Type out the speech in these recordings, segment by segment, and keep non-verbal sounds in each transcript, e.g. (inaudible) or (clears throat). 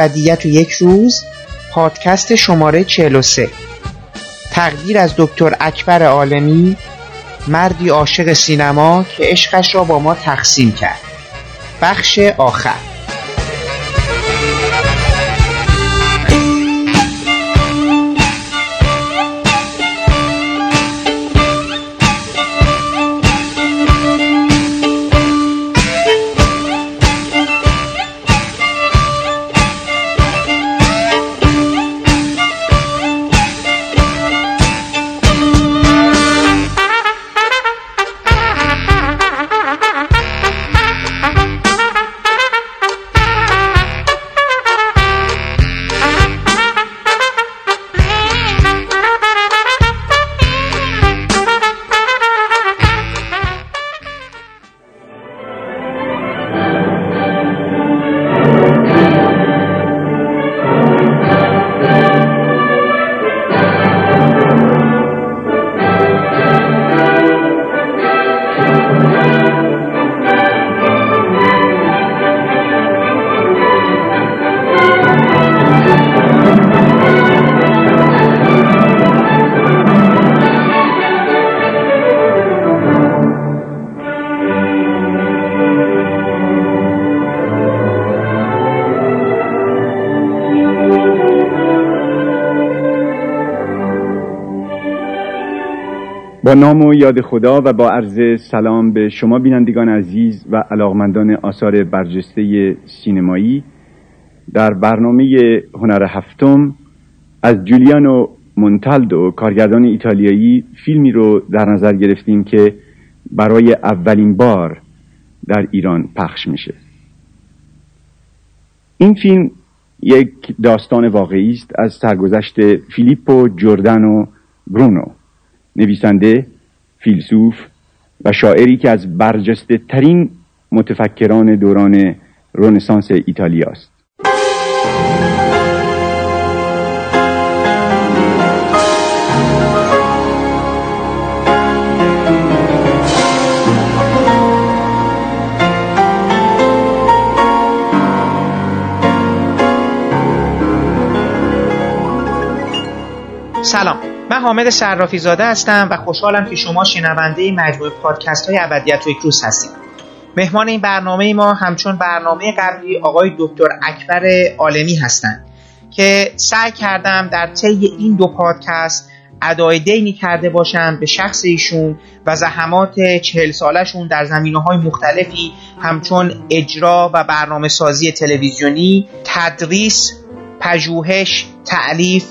ابدیت و یک روز پادکست شماره 43 تقدیر از دکتر اکبر عالمی مردی عاشق سینما که عشقش را با ما تقسیم کرد. بخش آخر. با نام و یاد خدا و با عرض سلام به شما بینندگان عزیز و علاقمندان آثار برجسته سینمایی در برنامه هنر هفتم از جولیانو مونتالدو کارگردان ایتالیایی فیلمی رو در نظر گرفتیم که برای اولین بار در ایران پخش میشه. این فیلم یک داستان واقعی است از سرگذشت فیلیپو جوردانو برونو. نویسنده فیلسوف و شاعری که از برجسته ترین متفکران دوران رنسانس ایتالیا است. سلام. من حامد صرافی زاده هستم و خوشحالم که شما شنونده مجموعه پادکست های ابدیت و یک روز هستید. مهمان این برنامه ما همچون برنامه قبلی آقای دکتر اکبر عالمی هستند که سعی کردم در طی این دو پادکست ادای دینی کرده باشم به شخص ایشون و زحمات چهل سالشون در زمینه های مختلفی همچون اجرا و برنامه سازی تلویزیونی تدریس پژوهش تعلیف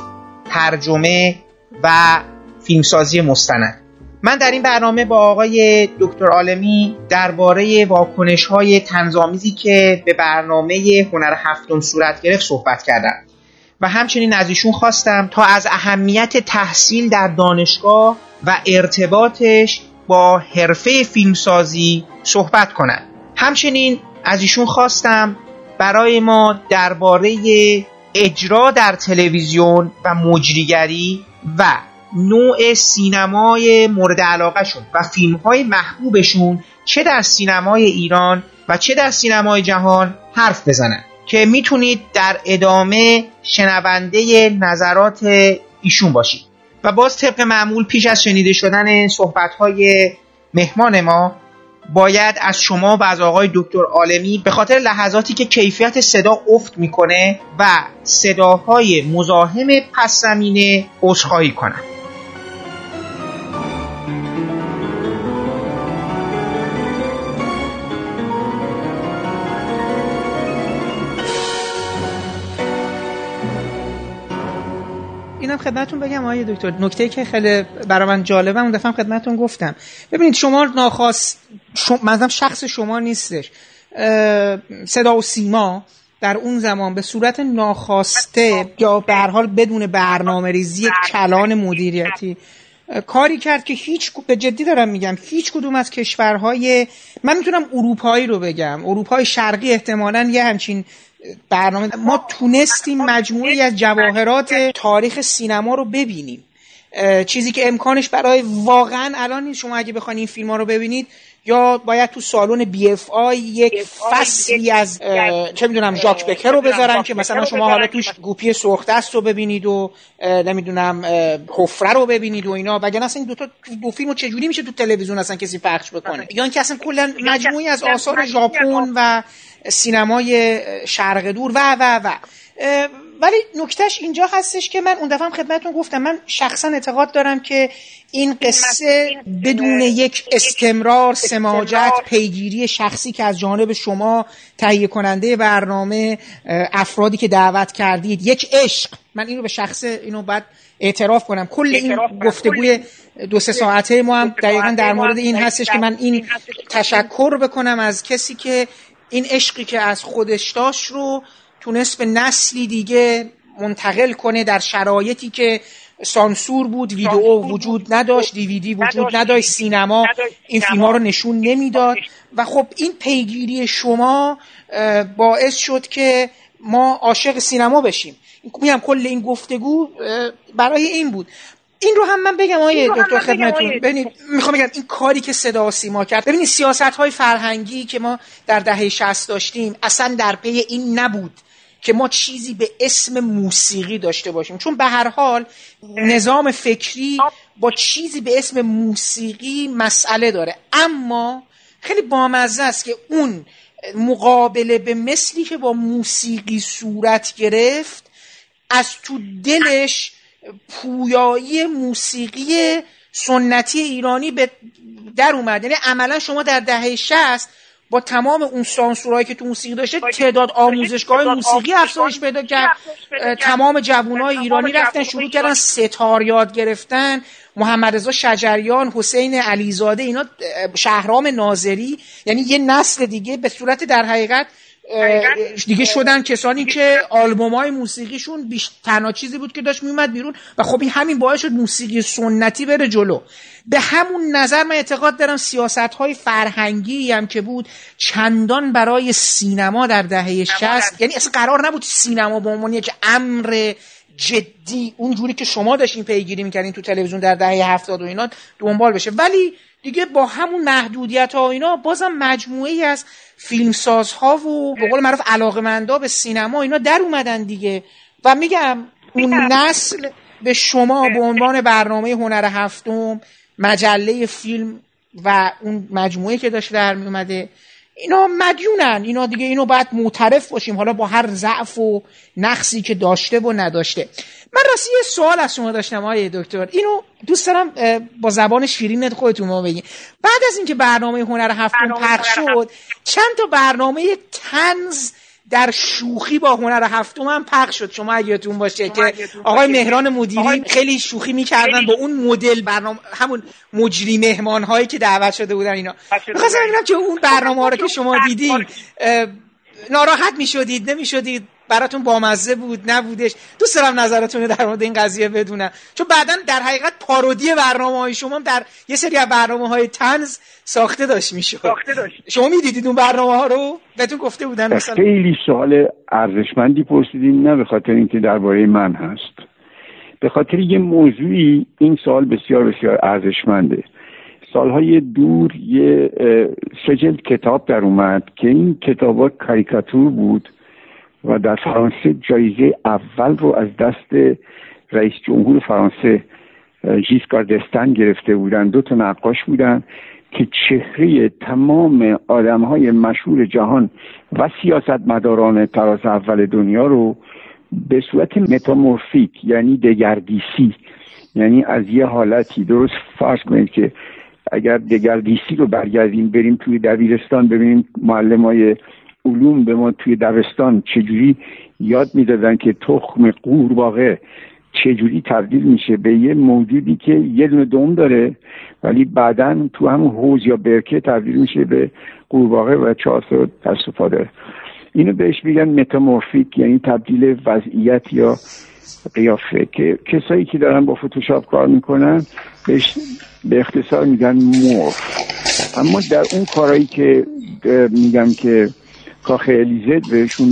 ترجمه و فیلمسازی مستند. من در این برنامه با آقای دکتر عالمی درباره واکنش های تنظامیزی که به برنامه هنر هفتم صورت گرفت صحبت کردم. و همچنین از ایشون خواستم تا از اهمیت تحصیل در دانشگاه و ارتباطش با حرفه فیلمسازی صحبت کنند همچنین از ایشون خواستم برای ما درباره اجرا در تلویزیون و مجریگری و نوع سینمای مورد علاقهشون و فیلم های محبوبشون چه در سینمای ایران و چه در سینمای جهان حرف بزنن. که می‌تونید در ادامه شنونده نظرات ایشون باشید. و باز طبق معمول پیش از شنیده شدن صحبت های مهمان ما باید از شما و از آقای دکتر عالمی به خاطر لحظاتی که کیفیت صدا افت می‌کنه و صداهای مزاحم پس زمینه عذرخواهی کنم. اینم خدمتتون بگم آقای دکتر. نکته که خیلی برای من جالبه اون دفعه خدمتتون گفتم. ببینید شما ناخواست شما شخص شما نیستش. صدا و سیما در اون زمان به صورت ناخواسته یا به هر حال بدون برنامه ریزی کلان مدیریتی کاری کرد که هیچ به جدی دارم میگم هیچ کدوم از کشورهای من می‌تونم اروپایی رو بگم. اروپای شرقی احتمالا یه همچین برنامه ما تونستیم مجموعی از جواهرات تاریخ سینما رو ببینیم. چیزی که امکانش برای واقعا الان شما اگه بخواید این فیلم ها رو ببینید یا باید تو سالن BFI یک فصلی از چه می‌دونم ژاک بکر رو بذارن که مثلا شما حالا توش گوپی سرخ دست رو ببینید و نمی‌دونم حفره رو ببینید و اینا. وگرنه اصلا این دو تا دو فیلمو چجوری میشه تو تلویزیون اصلا کسی پخش بکنه؟ یا اینکه اصلا کلا مجموعی از آثار ژاپن و سینمای شرق دور و و و. ولی نکتهش اینجا هستش که من اون دفعه هم خدمتتون گفتم. من شخصا اعتقاد دارم که این قصه بدون یک استمرار سماجت پیگیری شخصی که از جانب شما تهیه کننده برنامه افرادی که دعوت کردید یک عشق. من اینو به شخص اینو باید اعتراف کنم. کل این گفتگوی دو سه ساعته ما هم دقیقا در مورد این هستش که من این تشکر بکنم از کسی که این عشقی که از خودش داشت رو تونست به نسلی دیگه منتقل کنه در شرایطی که سانسور بود ویدئو وجود نداشت دیویدی وجود نداشت. سینما این فیلم ها رو نشون نمی‌داد. و خب این پیگیری شما باعث شد که ما عاشق سینما بشیم. میگم کل این گفتگو برای این بود. این رو هم من بگم آیه دکتر خدمتون ببینید می‌خوام بگم این کاری که صدا و سیما کرد. ببینید سیاست های فرهنگی که ما در دهه 60 داشتیم اصلا در پی این نبود که ما چیزی به اسم موسیقی داشته باشیم. چون به هر حال نظام فکری با چیزی به اسم موسیقی مسئله داره. اما خیلی بامزه است که اون مقابله به مثلی که با موسیقی صورت گرفت از تو دلش پویایی موسیقی سنتی ایرانی به در اومد. یعنی عملا شما در دهه شست با تمام اون سانسورهایی که تو موسیقی داشته تعداد آموزشگاه موسیقی افزایش پیدا کرد. تمام جوانای ایرانی رفتن شروع کردن ستار یاد گرفتن. محمد رضا شجریان حسین علیزاده اینا شهرام ناظری. یعنی یه نسل دیگه به صورت در حقیقت دیگه شدن کسانی که آلبوم های موسیقیشون بیش تنها چیزی بود که داشت میومد بیرون و خب این همین باعث شد موسیقی سنتی بره جلو. به همون نظر من اعتقاد دارم سیاست های فرهنگی هم که بود چندان برای سینما در دهه شست یعنی اصلا قرار نبود سینما به عنوان یک امر جدی اونجوری که شما داشتین پیگیری می‌کردین تو تلویزیون در دهه هفتاد و اینا دنبال بشه. ولی دیگه با همون محدودیت ها اینا بازم مجموعه ای از فیلمسازها و به قول معروف علاقمندا به سینما اینا در اومدن دیگه. و میگم اون نسل به شما به عنوان برنامه هنر هفتم مجله فیلم و اون مجموعه که داشت در می اومده اینا مدیونن. اینا دیگه اینو باید معترف باشیم. حالا با هر ضعف و نقصی که داشته و نداشته. من راستی یه سوال از شما داشتم آقای دکتر. اینو دوست دارم با زبان شیرین خودتون ما بگین. بعد از اینکه برنامه هنر هفتم پخش شد چند تا برنامه تنز در شوخی با هنر هفتم هم پخش شد. شما یادتون باشه که آقای مهران مدیری خیلی شوخی می‌کردن با اون مدل برنامه همون مجری مهمان هایی که دعوت شده بودن اینا. می‌خواستم ببینم که اون برنامه ها رو که شما دیدین ناراحت می‌شدید نمی‌شدید؟ براتون بامزه بود نبودش. دوست دارم نظرتون در مورد این قضیه بدونم. چون بعدا در حقیقت پارودی برنامه های شما در یه سری از برنامه های تنز ساخته داشت می‌شد. شما می‌دیدید اون برنامه ها رو؟ بهتون گفته بودن مثلا. خیلی سوال ارزشمندی پرسیدین نه به خاطر اینکه درباره من هست. به خاطر یه موضوعی این سال بسیار بسیار ارزشمنده. سالهای دور یه سجل کتاب در اومد که این کتاب کاریکاتور بود و در فرانسه جایزه اول رو از دست رئیس جمهور فرانسه ژیسکار دستن گرفته بودن. دو تا نقاش بودن که چهره تمام آدم های مشهور جهان و سیاست مداران تراز اول دنیا رو به صورت متامورفیک یعنی دگردیسی یعنی از یه حالتی درست فرض کنید که اگر دگردیسی رو برگردیم بریم توی دبیرستان ببینیم معلم های علوم به ما توی دبستان چجوری یاد می‌دادن که تخم قورباغه چجوری تبدیل میشه به یه موجودی که یه دونه دوم داره ولی بعدا تو هم حوز یا برکه تبدیل میشه به قورباغه و چهار تا داره اینو بهش میگن متامورفیک یعنی تبدیل وضعیت یا قیافه که کسایی که دارن با فتوشاپ کار می‌کنن بهش به اختصار میگن مورف. اما در اون کارهایی که میگم که کاخ الیزت بهشون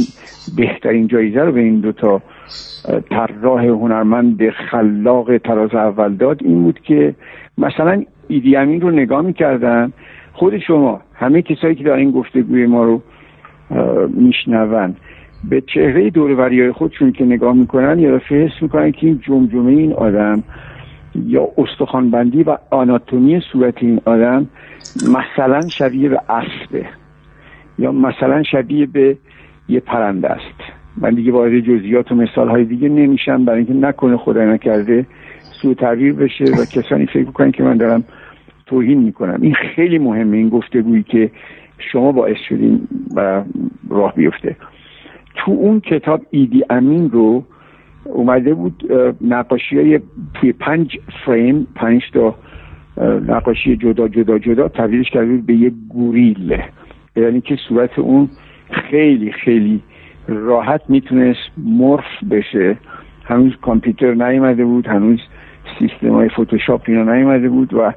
بهترین جایزه رو به این دوتا طراح هنرمند خلاق تراز اول داد این بود که مثلا ایدی امین رو نگاه می‌کردن خود شما همه کسایی که در این گفتگوی ما رو میشنون به چهره دوروری خودشون که نگاه می‌کنن یا حس می‌کنن که این جمجمه این آدم یا استخوانبندی و آناتومی صورت این آدم مثلا شبیه به اسبه. یا مثلا شبیه به یه پرنده است. من دیگه وارد جزئیات و مثال های دیگه نمیشم. برای اینکه نکنه خدای نکرده سوء تعبیر بشه و کسانی فکر کنن که من دارم توهین می‌کنم. این خیلی مهمه این گفتگویی که شما باعث شدین و راه بیفته. تو اون کتاب ایدی امین رو اومده بود نقاشی های توی پنج فریم پنج تا نقاشی جدا جدا جدا تبدیلش کرده به یه گوریل. یعنی که صورت اون خیلی خیلی راحت می‌تونست مرف بشه. هنوز کامپیوتر نیومده بود هنوز سیستم های فوتوشاپ اینا نیومده بود و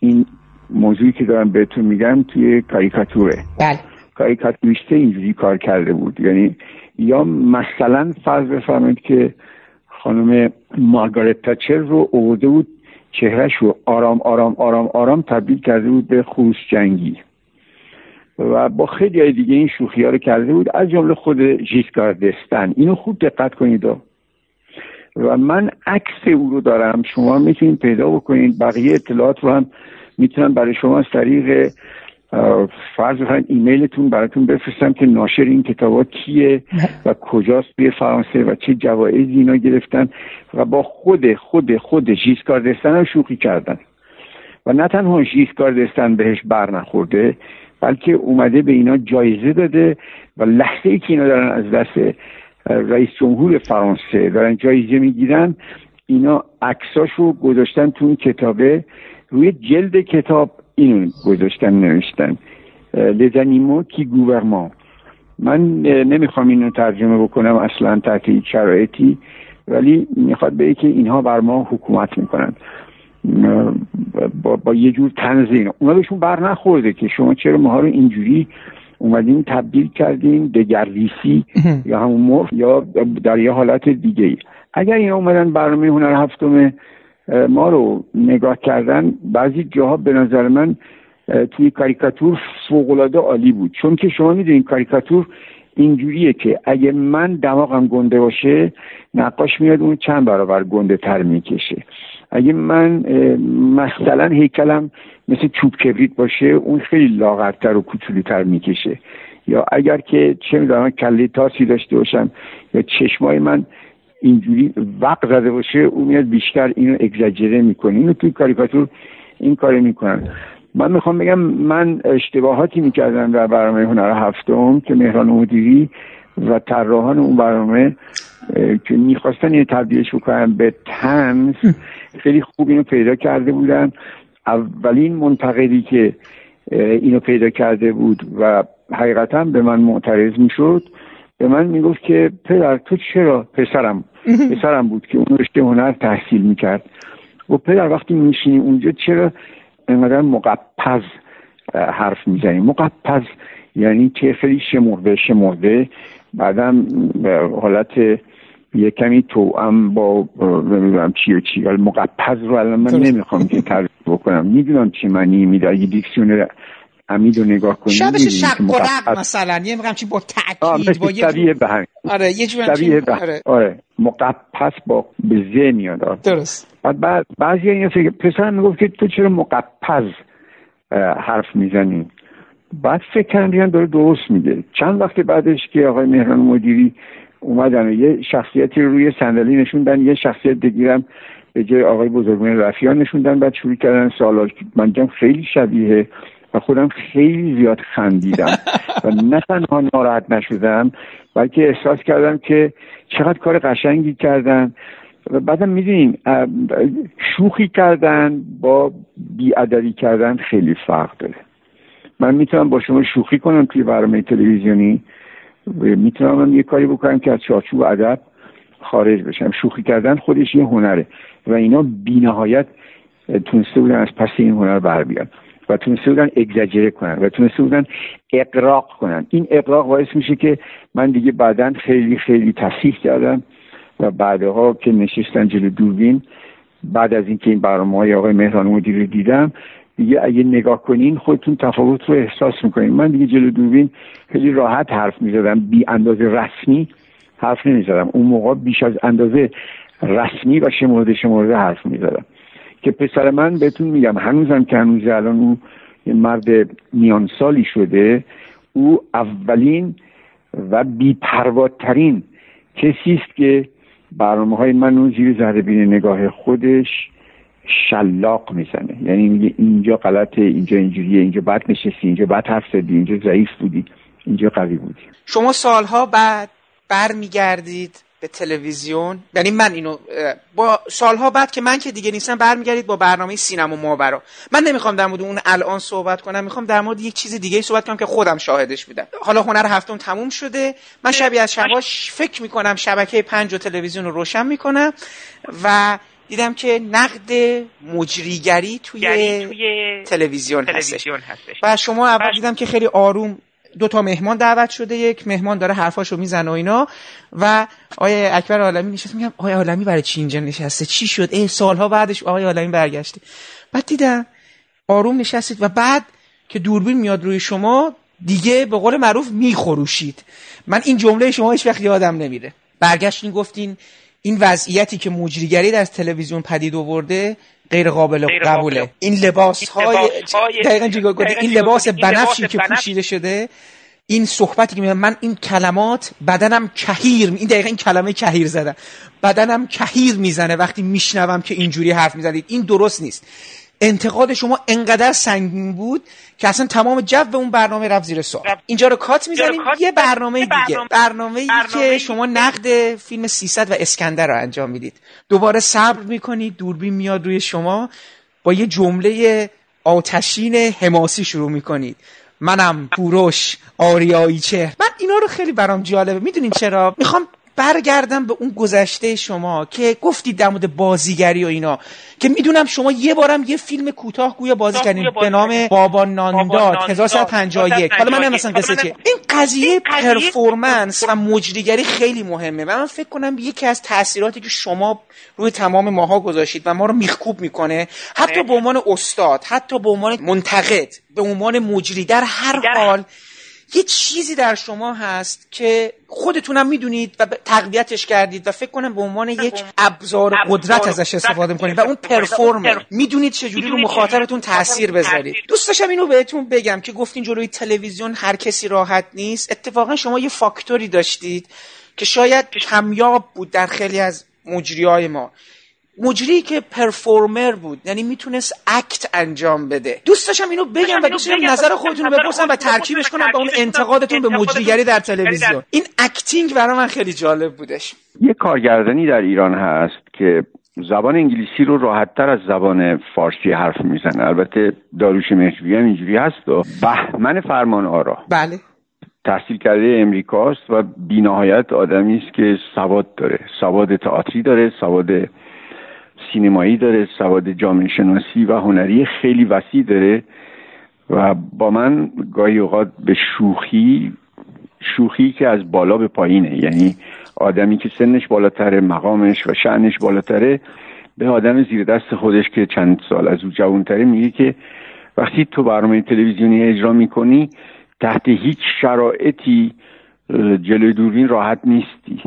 این موضوعی که دارم بهتون میگم توی کاریکاتوره. بله. کاریکاتوریسته اینجوری کار کرده بود. یعنی یا مثلا فرض بفرمایید که خانم مارگارت تاچر رو اوورده بود چهرش رو آرام آرام آرام آرام تبدیل کرده بود به خروس جنگی. و با خیلی های دیگه این شوخی ها رو کرده بود. از جمله خود ژیسکار دستن اینو خوب دقت کنید. و من عکس او رو دارم. شما می‌تونید پیدا بکنید. بقیه اطلاعات رو هم می‌تونم برای شما از طریق فرض بفرمایید ایمیلتون براتون بفرستم که ناشر این کتابات کیه و کجاست توی فرانسه و چه جوایزی اینا گرفتن و با خود خود خود ژیسکار دستن شوخی کردن. و نه تنها ژیسکار دستن بهش بر نخورده بلکه اومده به اینا جایزه داده و لحظه ای که اینا دارن از دست رئیس جمهور فرانسه دارن جایزه می‌گیرن اینا عکساشو گذاشتن تو این کتابه. روی جلد کتاب اینو گذاشتن نوشتن. لزنیمو کی گوورمان من نمی‌خوام اینو ترجمه بکنم اصلا تحت هیچ شرایطی ولی می‌خواد به که اینها بر ما حکومت می‌کنن با, با یه جور تنظیم اونا بهشون بر نخورده که شما چرا ماها رو اینجوری اومدین تبدیل کردین به گردیسی یا همون مرف یا در یه حالت دیگه ای اگر اینا اومدن برنامه هنر هفتم ما رو نگاه کردن بعضی جاها به نظر من توی کاریکاتور فوقالعاده عالی بود. چون که شما می‌دونین کاریکاتور اینجوریه که اگه من دماغم گنده باشه نقاش میاد اون چند برابر گنده تر می‌کشه. اگه من مثلا هیکلم مثل چوب کبریت باشه اون خیلی لاغرتر و کوچولوتر می‌کشه. یا اگر که چه می‌دونم کله تاسی داشته باشم یا چشمای من اینجوری وقت زده باشه او میاد بیشتر اینو اگزاجره می‌کنه. اینو توی کاریکاتور این کار می‌کنن. من می‌خوام بگم من اشتباهاتی می‌کردم در برنامه هنر هفتم که مهران مدیری و طراحان اون برنامه که می‌خواستن اینو تبدیلش بکنن به تنز. خیلی خوب اینو پیدا کرده بودن. اولین منتقدی که اینو پیدا کرده بود و حقیقتا به من معترض می‌شد. به من می‌گفت که پدر تو چرا پسرم؟ (laughs) پسرم بود که اون رشته هنر تحصیل می‌کرد. و پدر وقتی میشینی اونجا چرا انقدر مقپز حرف می‌زنی؟ مقپز یعنی که خیلی شمرده شمرده. بعدم حالت یه کمی تو هم با نمی‌دونم چی و چی مقپز رو الان من نمی‌خوام که تعریف بکنم. می‌دونم چی معنی میده. اگه دیکسیونر امید رو نگاه کنید شبش شک و رق مثلا. یه میگم چی با تأکید با یه به همین. آره یه جور به آره. آره مقپس با به ذ میاد. درست. بعد بعد بعضی این فکر پسرم می‌گفت که تو چرا مقپز حرف می‌زنی؟ بعد فکر دیدم داره درست میگه. چند وقت بعدش که آقای مهران مدیری اومدن و یه شخصیتی رو روی صندلی نشوندن یه شخصیت دیگرم به جای آقای بزرگمه رفیان نشوندن بعد شروع کردن سوالات من خیلی شبیه و خودم خیلی زیاد خندیدم (laughs) و نه تنها ناراحت نشدم بلکه احساس کردم که چقدر کار قشنگی کردن. و بعدم می‌دونین شوخی کردن با بیادبی کردن خیلی فرق داره. من می‌تونم با شما شوخی کنم توی برنامه تلویزیونی. می‌تونم یه کاری بکنم که از چارچوب ادب خارج بشم. شوخی کردن خودش یه هنره و اینا بینهایت تونسته بودن از پس این هنر بر بیان و تونسته بودن اگزاجره کنن و تونسته بودن اقراق کنن. این اقراق باعث میشه که من دیگه بعدا خیلی خیلی تصحیح کردم و بعدها که نشستن جلو دوربین بعد از اینکه این برنامه های آقای مهران مدیر رو دیدم دیگه اگه نگاه کنین خودتون تفاوت رو احساس می‌کنین. من دیگه جلو دوربین خیلی راحت حرف می‌زدم. بی اندازه رسمی حرف نمی‌زدم. اون موقع بیش از اندازه رسمی و شمرده شمرده حرف می‌زدم. که پسر من بهتون میگم هنوزم که هنوز الان او یه مرد میان سالی شده او اولین و بیپرواترین کسی است که برنامه های من اون زیر زهربین نگاه خودش شلاق می‌زنه. یعنی میگه اینجا غلطه اینجا اینجوریه اینجا بد نشستی اینجا بد حرف زدی اینجا ضعیف بودی اینجا قوی بودی. شما سالها بعد برمیگردید به تلویزیون؟ یعنی من اینو با سالها بعد که من که دیگه نیستم برمیگردید با برنامه سینما ماورا. من نمی‌خوام در مورد اون الان صحبت کنم می‌خوام در مورد یک چیز دیگه صحبت کنم که خودم شاهدش بودم. حالا هنر هفتم تموم شده. من شبیه از شباش فکر می‌کنم شبکه پنج و تلویزیون رو روشن می‌کنم و دیدم که نقد مجریگری توی, توی تلویزیون, هستش. و شما اول دیدم که خیلی آروم دو تا مهمان دعوت شده یک مهمان داره حرفاشو می‌زنه و اینا. و آقای اکبر عالمی نشست میگم آقای عالمی برای چی اینجا نشسته؟ چی شد؟ ای سالها بعدش آقای عالمی برگشته. بعد دیدم آروم نشستید و بعد که دوربین میاد روی شما دیگه به قول معروف میخروشید من این جمله شما هیچ وقت یادم نمیره. برگشتین گفتین این وضعیتی که مجریگری در تلویزیون پدید آورده غیر قابل قبوله. این لباس های دقیقا این لباس بنفشی که پوشیده شده این صحبتی که من این کلمات بدنم کهیر این دقیقا این کلمه کهیر زدم بدنم کهیر می‌زنه وقتی میشنوم که اینجوری حرف می‌زنید. این درست نیست. انتقاد شما انقدر سنگین بود که اصلا تمام جو اون برنامه رفت زیر سوال. اینجا رو کات می‌زنیم. یه برنامه دیگه. برنامه. ای که شما نقد فیلم 300 و اسکندر رو انجام می‌دید. دوباره صبر می‌کنید. دوربین میاد روی شما. با یه جمله آتشین حماسی شروع می‌کنید. منم کوروش آریایی چه من اینا رو خیلی برام جالبه. می‌دونین چرا؟ می‌خوام برگردم به اون گذشته شما که گفتید در مورد بازیگری و اینا که می‌دونم شما یه بارم یه فیلم کوتاه گویا بازی کردین به نام بابا نانداد 1151 حالا من مثلا قصه چه این قضیه پرفورمنس و مجریگری خیلی مهمه و من فکر کنم یکی از تاثیراتی که شما روی تمام ماها گذاشتید و ما رو میخکوب می‌کنه حتی به عنوان استاد حتی به عنوان منتقد به عنوان مجری در هر حال یه چیزی در شما هست که خودتونم می‌دونید و تقویتش کردید و فکر کنم به عنوان یک ابزار قدرت ازش استفاده می‌کنید. و اون پرفورمر می‌دونید چجوری رو مخاطبتون تاثیر بذارید. دوست داشتم اینو بهتون بگم که گفتین جلوی تلویزیون هر کسی راحت نیست. اتفاقا شما یه فاکتوری داشتید که شاید کمیاب بود در خیلی از مجری ما. مجری که performer بود یعنی می‌تونست act انجام بده. دوست داشتم اینو بگم و دوست داشتم نظر خودتون رو بپرسم و ترکیبش کنم با اون انتقادتون به مجریگری در تلویزیون. این acting برای من خیلی جالب بودش. یه کارگردانی در ایران هست که زبان انگلیسی رو راحتتر از زبان فارسی حرف می‌زنه. البته داریوش مهرجویی هم اینجوری هست و بهمن فرمان آرا. بله. تحصیل کرده امریکاست و بینهایت آدمی است که سواد داره. سواد تئاتری داره سواد سینمایی داره سواد جامعه شناسی و هنری خیلی وسیع داره و با من گاهی اوقات به شوخی شوخی که از بالا به پایینه. یعنی آدمی که سنش بالاتره مقامش و شعنش بالاتره به آدم زیر دست خودش که چند سال از او جوانتره میگه که وقتی تو برنامه تلویزیونی اجرا می‌کنی تحت هیچ شرایطی جلوی دوربین راحت نیستی.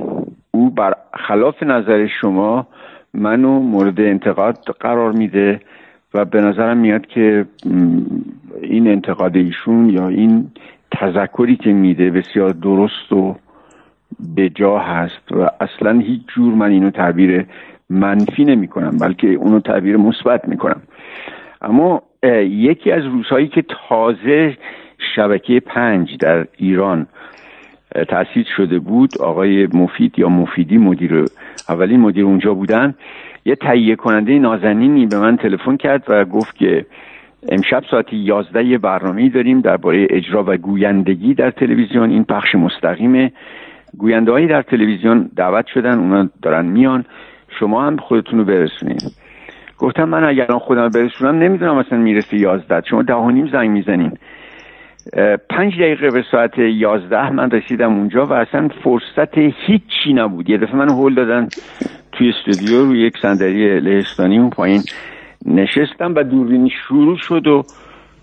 او بر خلاف نظر شما منو مورد انتقاد قرار میده و به نظرم میاد که این انتقاد ایشون یا این تذکری که میده بسیار درست و به جا هست و اصلا هیچ جور من اینو تعبیر منفی نمی کنم بلکه اونو تعبیر مثبت می کنم اما یکی از روزهایی که تازه شبکه پنج در ایران تأسیس شده بود آقای مفید یا مفیدی مدیر اولین مدیر اونجا بودن. یه تهیه کننده نازنینی به من تلفن کرد و گفت که امشب ساعت یازده یه برنامه داریم درباره اجرا و گویندگی در تلویزیون. این پخش مستقیمه. گوینده در تلویزیون دعوت شدن اونا دارن میان. شما هم خودتون رو برسونید گفتم من اگر خودم برسونم نمی‌دونم مثلا می‌رسه یازده. شما ده و نیم زنگ می‌زنین. پنج دقیقه به ساعت یازده من رسیدم اونجا و اصلا فرصت هیچی نبود. یه دفعه من هول دادن توی استودیو رو یک صندلی لهستانی اون پایین. نشستم و دوربین شروع شد و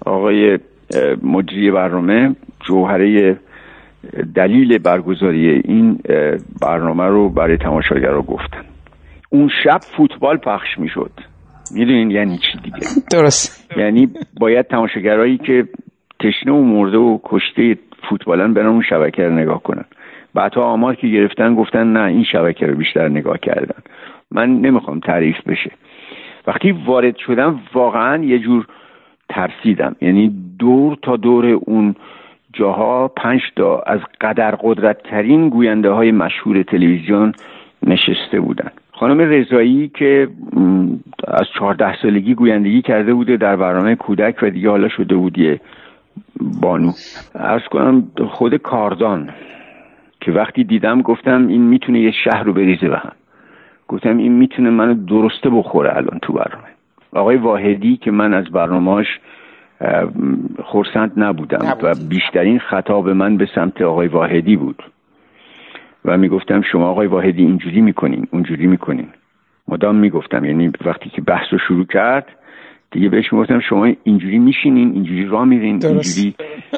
آقای مجری برنامه جوهره دلیل برگزاری این برنامه رو برای تماشاگرها گفتن. اون شب فوتبال پخش می‌شد. می‌دونین یعنی چی دیگه؟ درست. یعنی باید تماشاگرایی که تشنه و مرده و کشته فوتبالن برن اون شبکه رو نگاه کنن. بعدها آمار که گرفتن گفتن نه این شبکه رو بیشتر نگاه کردن. من نمی‌خوام تعریف بشه. وقتی وارد شدم واقعا یه جور ترسیدم. یعنی دور تا دور اون جاها پنج تا از قدر ترین گوینده های مشهور تلویزیون نشسته بودن. خانم رضایی که از چهارده سالگی گویندگی کرده بوده در برنامه کودک و دیگه حالا شده بودیه بانو. ارز کنم خود کاردان که وقتی دیدم گفتم این می‌تونه یه شهر رو بریزه به هم. گفتم این می‌تونه منو درسته بخوره الان تو برنامه. آقای واحدی که من از برنامهاش خورسند نبودم و بیشترین خطاب من به سمت آقای واحدی بود. و می‌گفتم شما آقای واحدی اینجوری می‌کنین اونجوری می‌کنین. مدام می‌گفتم یعنی وقتی که بحث رو شروع کرد دیگه بهش می‌گفتم شما اینجوری میشینین اینجوری راه میرین اینجوری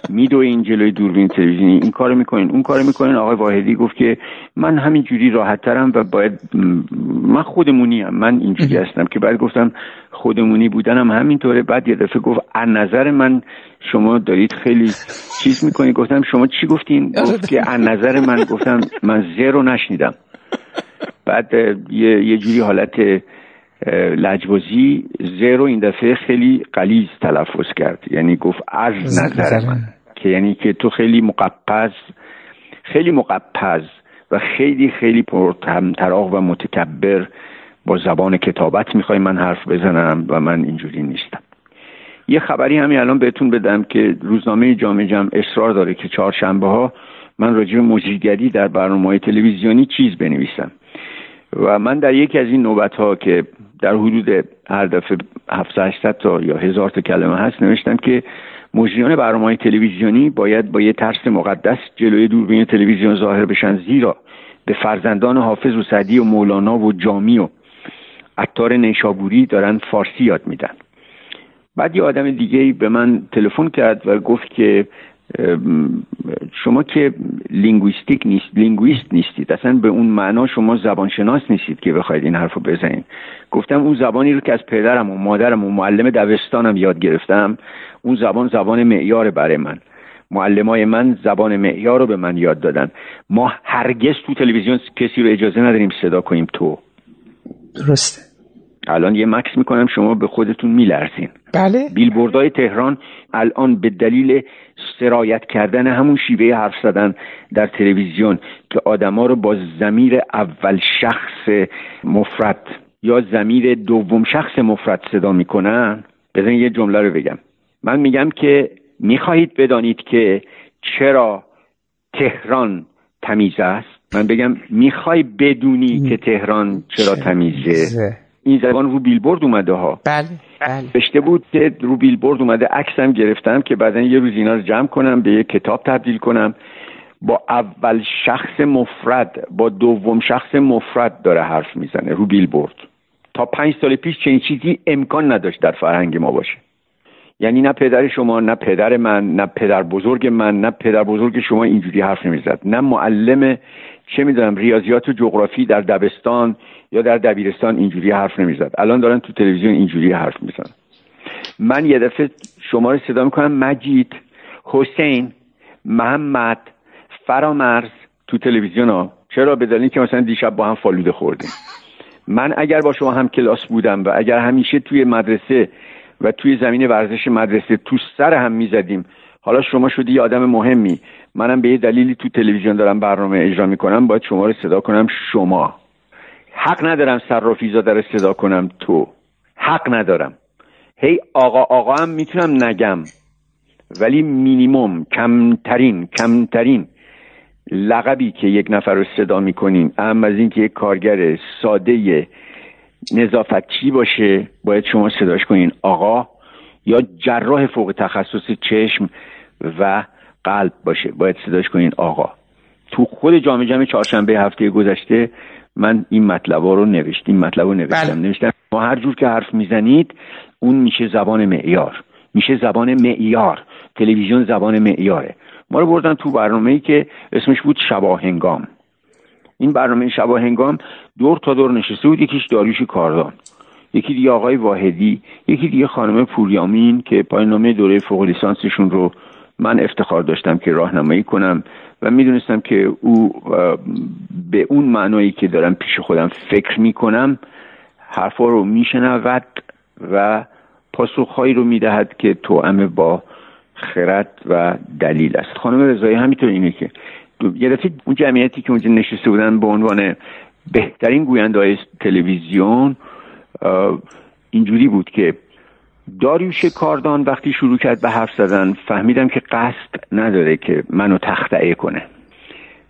میدوین جلوی دوربین تلویزیونی. این کارو می‌کنین اون کارو می‌کنین. آقای واحدی گفت که من همینجوری راحت ترم و باید من خودمونی هم من اینجوری هستم که بعد گفتم خودمونی بودنم همینطوره. بعد یه دفعه گفت از نظر من شما دارید خیلی چیز می‌کنید. گفتم شما چی گفتین؟ گفت که از نظر من گفتم من زیرو نشنیدم. بعد یه, یه جوری حالت لجبازی زیرو این دفعه خیلی قلیز تلفظ کرد. یعنی گفت از نظر من. که یعنی که تو خیلی مقپز خیلی مقپز و خیلی خیلی پرتراغ و متکبر با زبان کتابت می‌خوای من حرف بزنم و من اینجوری نیستم. یه خبری همین الان بهتون بدم که روزنامه جامعه جمع اصرار داره که چهارشنبه ها من راجع به مجریگری در برنامه تلویزیونی چیز بنویسم. و من در یکی از این نوبت ها که در حدود هر دفعه 700 تا یا هزار تا کلمه هست نوشتم که مجریان برنامه تلویزیونی باید با یه ترس مقدس جلوی دوربین تلویزیون ظاهر بشن زیرا به فرزندان حافظ و سعدی و مولانا و جامی و عطار نیشابوری دارن فارسی یاد میدن. بعد یه آدم دیگه به من تلفن کرد و گفت که شما که linguistic نیست linguist نیستید. اصلا به اون معنا شما زبانشناس نیستید که بخواید این حرف رو بزنید. گفتم اون زبانی رو که از پدرم و مادرم و معلم دوستانم یاد گرفتم اون زبان زبان معیار برای من. معلمای من زبان معیار رو به من یاد دادن. ما هرگز تو تلویزیون کسی رو اجازه نداریم صدا کنیم تو. درسته. الان یه مکس می‌کنم شما به خودتون میلرزین. بله. بیلبوردهای تهران الان به دلیل سرایت کردن همون شیوه حرف زدن در تلویزیون که آدما رو با زمیر اول شخص مفرد یا زمیر دوم شخص مفرد صدا می‌کنن. بزنین یه جمله رو بگم. من میگم که می‌خواهید بدانید که چرا تهران تمیز است؟ من بگم می‌خوای بدونی که تهران چرا تمیزه. این زبان رو بیلبورد اومده ها. بله بله. بشته بود که رو بیلبورد اومده عکسم گرفتم که بعدا یه روز اینا رو جمع کنم به یه کتاب تبدیل کنم. با اول شخص مفرد با دوم شخص مفرد داره حرف می‌زنه رو بیلبورد. تا پنج سال پیش چنین چیزی امکان نداشت در فرهنگ ما باشه. یعنی نه پدر شما نه پدر من نه پدر بزرگ من نه پدر بزرگ شما اینجوری حرف نمی‌زد. نه معلم چه می‌دونم ریاضیات و جغرافی در دبستان یا در دبیرستان اینجوری حرف نمی‌زد. الان دارن تو تلویزیون اینجوری حرف می‌زنن. من یه دفعه شما رو صدا می‌کنم. مجید حسین محمد فرامرز تو تلویزیون ها. چرا؟ بدانید که مثلا دیشب با هم فالوده خوردیم. من اگر با شما هم کلاس بودم و اگر همیشه توی مدرسه و توی زمین ورزش مدرسه تو سر هم می‌زدیم حالا شما شدی یه آدم مهمی. منم به یه دلیلی تو تلویزیون دارم برنامه اجرا می‌کنم. باید شما رو صدا کنم. شما. حق ندارم صرافی زاده رو صدا کنم تو. حق ندارم. هی آقا آقا هم می‌تونم نگم. ولی مینیموم کمترین کمترین لقبی که یک نفر رو صدا می‌کنیم اهم از اینکه یک کارگر ساده نظافتچی باشه باید شما صداش کنین. آقا یا جراح فوق تخصص چشم و قلب باشه باید صداش کنین. آقا تو خود جامعه جمع چهارشنبه هفته گذشته من این مطلب رو نوشت این مطلب رو نوشتم. بله. نوشتم ما هر جور که حرف می‌زنید اون میشه زبان معیار. میشه زبان معیار. تلویزیون زبان معیاره. ما رو بردن تو برنامه ای که اسمش بود شبا هنگام این برنامه شبا هنگام دور تا دور نشسته بود یکیش داریوش کاردان. یکی دیگه آقای واحدی یکی دیگه خانم پوریامین که پایان دوره فوق لیسانسشون رو من افتخار داشتم که راهنمایی کنم و می‌دونستم که او به اون معنایی که دارم پیش خودم فکر می‌کنم حرفا رو میشنود و پاسخهایی رو می‌دهد که توأم با خرد و دلیل است. خانم رضایی همینطور اینه که یه دفعه اون جمعیتی که اونجا نشسته بودن به عنوان بهترین گوینده های تلویزیون اینجوری بود که داریوش کاردان وقتی شروع کرد به حرف زدن فهمیدم که قصد نداره که منو تخته کنه.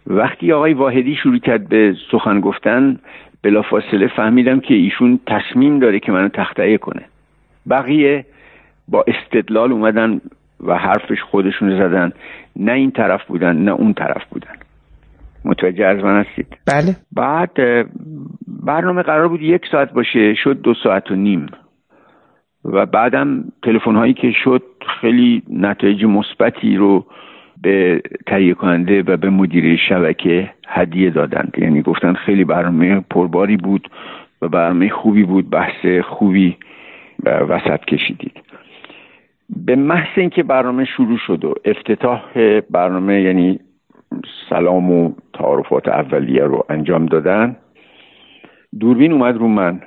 وقتی آقای واحدی شروع کرد به سخن گفتن بلافاصله فهمیدم که ایشون تصمیم داره که منو تخته کنه. بقیه با استدلال اومدن و حرفش خودشون زدن. نه این طرف بودن نه اون طرف بودن. متوجه از من هستید؟ بله. بعد برنامه قرار بود یک ساعت باشه شد دو ساعت و نیم. و بعدم تلفن هایی که شد خیلی نتایج مثبتی رو به تهیه کننده و به مدیر شبکه هدیه دادند. یعنی گفتن خیلی برنامه پرباری بود و برنامه خوبی بود بحث خوبی وسط کشیدید. به محض اینکه برنامه شروع شد و افتتاح برنامه یعنی سلام و تعارفات اولیه رو انجام دادن دوربین اومد رو من.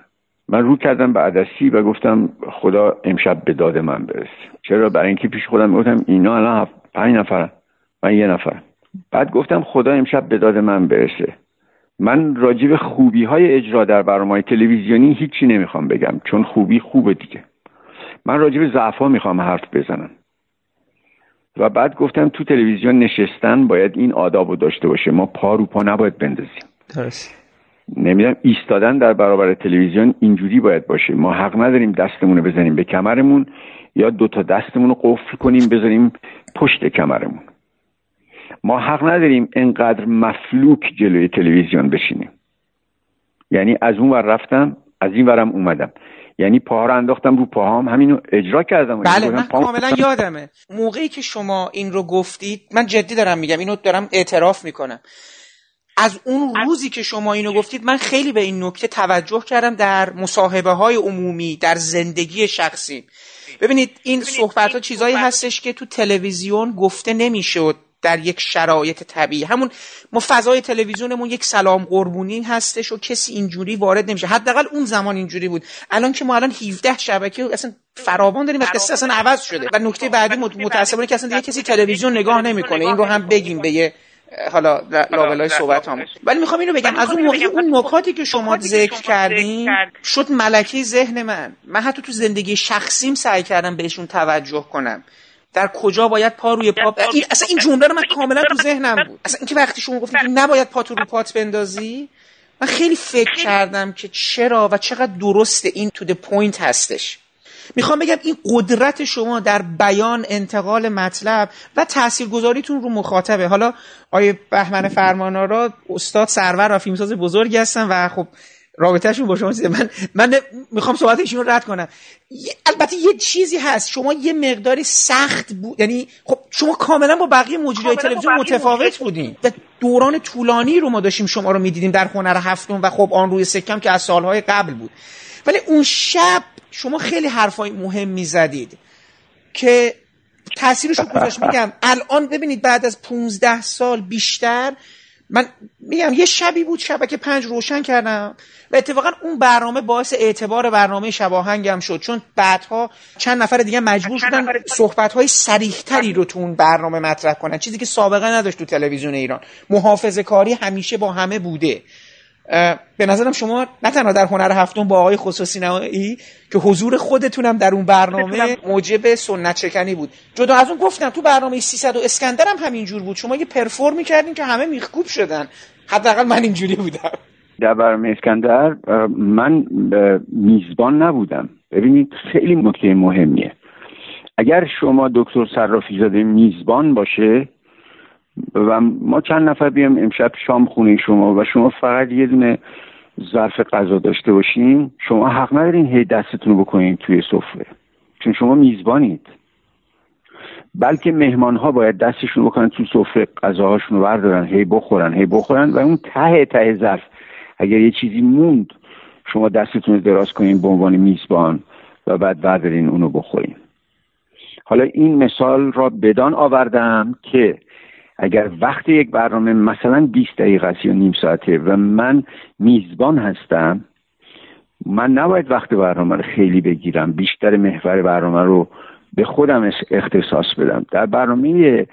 من رو کردم به عدسی و گفتم خدا امشب به داد من برسه. چرا؟ برای اینکه پیش خودم گفتم اینا الان پنج نفرن. من یه نفرم. بعد گفتم خدا امشب به داد من برسه. من راجب خوبی های اجرا در برنامه تلویزیونی هیچی نمی‌خوام بگم چون خوبی خوبه دیگه. من راجب ضعف ها می‌خوام حرف بزنم. و بعد گفتم تو تلویزیون نشستن باید این آداب رو داشته باشه. ما پا رو پا نباید بندازیم. درست نمی‌دونم ایستادن در برابر تلویزیون اینجوری باید باشه. ما حق نداریم دستمون رو بزنیم به کمرمون یا دو تا دستمون رو قفل کنیم بذاریم پشت کمرمون. ما حق نداریم انقدر مفلوک جلوی تلویزیون بشینیم. یعنی از اون ور رفتم از این ورم اومدم. یعنی پاها رو انداختم رو پاهام همینو اجرا کردم. بله من کاملا یادمه. موقعی که شما این رو گفتید من جدی دارم میگم اینو دارم اعتراف می‌کنم. از اون روزی که شما اینو گفتید من خیلی به این نکته توجه کردم در مصاحبه های عمومی در زندگی شخصی. ببینید این صحبت ها چیزایی هستش که تو تلویزیون گفته نمی‌شد در یک شرایط طبیعی. همون ما فضای تلویزیونمون یک سلام قربونی هستش و کسی اینجوری وارد نمیشه. حداقل اون زمان اینجوری بود. الان که ما الان 17 شبکه اصلا فراوان داریم و قصه اصلا عوض شده. و نکته بعدی متاسفانه که اصلا دیگه کسی تلویزیون نگاه نمی‌کنه. این رو هم بگیم به یه حالا لابلای صحبت هم. ولی می‌خوام اینو بگم از اون موقعی اون نکاتی که شما ذکر کردین شد ملکه ذهن من. من حتی تو زندگی شخصیم سعی کردم بهشون توجه کنم. در کجا باید پا روی پا این اصلا این جمله رو من کاملا تو ذهنم بود. اصلا اینکه وقتی شما گفتید نباید پا تو رو پات بندازی من خیلی فکر کردم که چرا و چقدر درست این to the point هستش. می‌خوام بگم این قدرت شما در بیان انتقال مطلب و تاثیرگذاریتون رو مخاطبه. حالا آقای بهمن فرمان‌آرا استاد سرور و فیلمساز بزرگی هستن و خب رابطهشون با شما من من می‌خوام صحبت ایشون رو رد کنم. البته یه چیزی هست. شما یه مقداری سخت بود یعنی خب شما کاملا با بقیه مجریای تلویزیون متفاوت بودین. و دوران طولانی رو ما داشتیم شما رو می‌دیدیم در هنر هفتم و خب آن روی سکم که از سالهای قبل بود. ولی اون شب شما خیلی حرفای مهم می‌زدید که تاثیرش رو گذاشت. میگم الان ببینید بعد از 15 سال بیشتر من میگم یه شبی بود شبکه پنج روشن کردم و اتفاقا اون برنامه باعث اعتبار برنامه شباهنگم شد. چون بعدها چند نفر دیگه مجبور شدن صحبت های سریحتری رو تو اون برنامه مطرح کنن. چیزی که سابقه نداشت تو تلویزیون ایران. محافظه کاری همیشه با همه بوده. به نظرم شما نه تنها در هنر هفتم با آقای خصوصی نهایی که حضور خودتونم در اون برنامه موجب سنت شکنی بود. جدا از اون گفتم تو برنامه 300 و اسکندر هم همینجور بود. شما یه پرفور می‌کردین که همه میخکوب شدن. حداقل من اینجوری بودم. در برنامه اسکندر من میزبان نبودم. ببینید خیلی نکته مهمیه. اگر شما دکتر صرافی زاده میزبان باشه و ما چند نفر بیام امشب شام خونه شما و شما فقط یه دونه ظرف غذا داشته باشین. شما حق ندارین هی دستتون رو بکنین توی سفره. چون شما میزبانید. بلکه مهمان ها باید دستشون بکنن تو سفره غذاهاشون رو بردارن هی بخورن هی بخورن و اون ته ته ظرف اگر یه چیزی موند شما دستتون رو دراز کنین به عنوان میزبان و بعد بردارین اونو بخورین. حالا این مثال را بدان آوردم که اگر وقت یک برنامه مثلا 20 دقیقه است یا نیم ساعته و من میزبان هستم من نباید وقت برنامه رو خیلی بگیرم بیشتر محور برنامه رو به خودم اختصاص بدم. در برنامه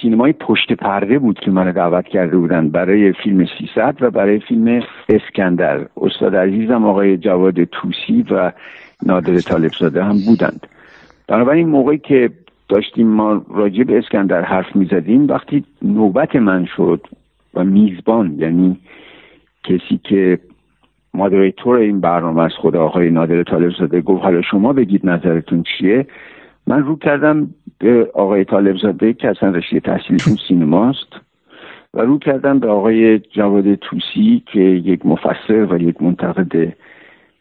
سینمای پشت پرده بود که من دعوت کرده بودن برای فیلم 300 و برای فیلم اسکندر. استاد عزیزم آقای جواد توسی و نادر طالبزاده هم بودند. بنابراین موقعی که داشتیم ما راجع به اسکندر حرف می‌زدیم. وقتی نوبت من شد و میزبان یعنی کسی که مادریتور این برنامه از خود آقای نادر طالب زاده گفت حالا شما بگید نظرتون چیه؟ من رو کردم به آقای طالب زاده که اصلا رشته تحصیلشون سینماست و رو کردم به آقای جواد توسی که یک مفسر و یک منتقد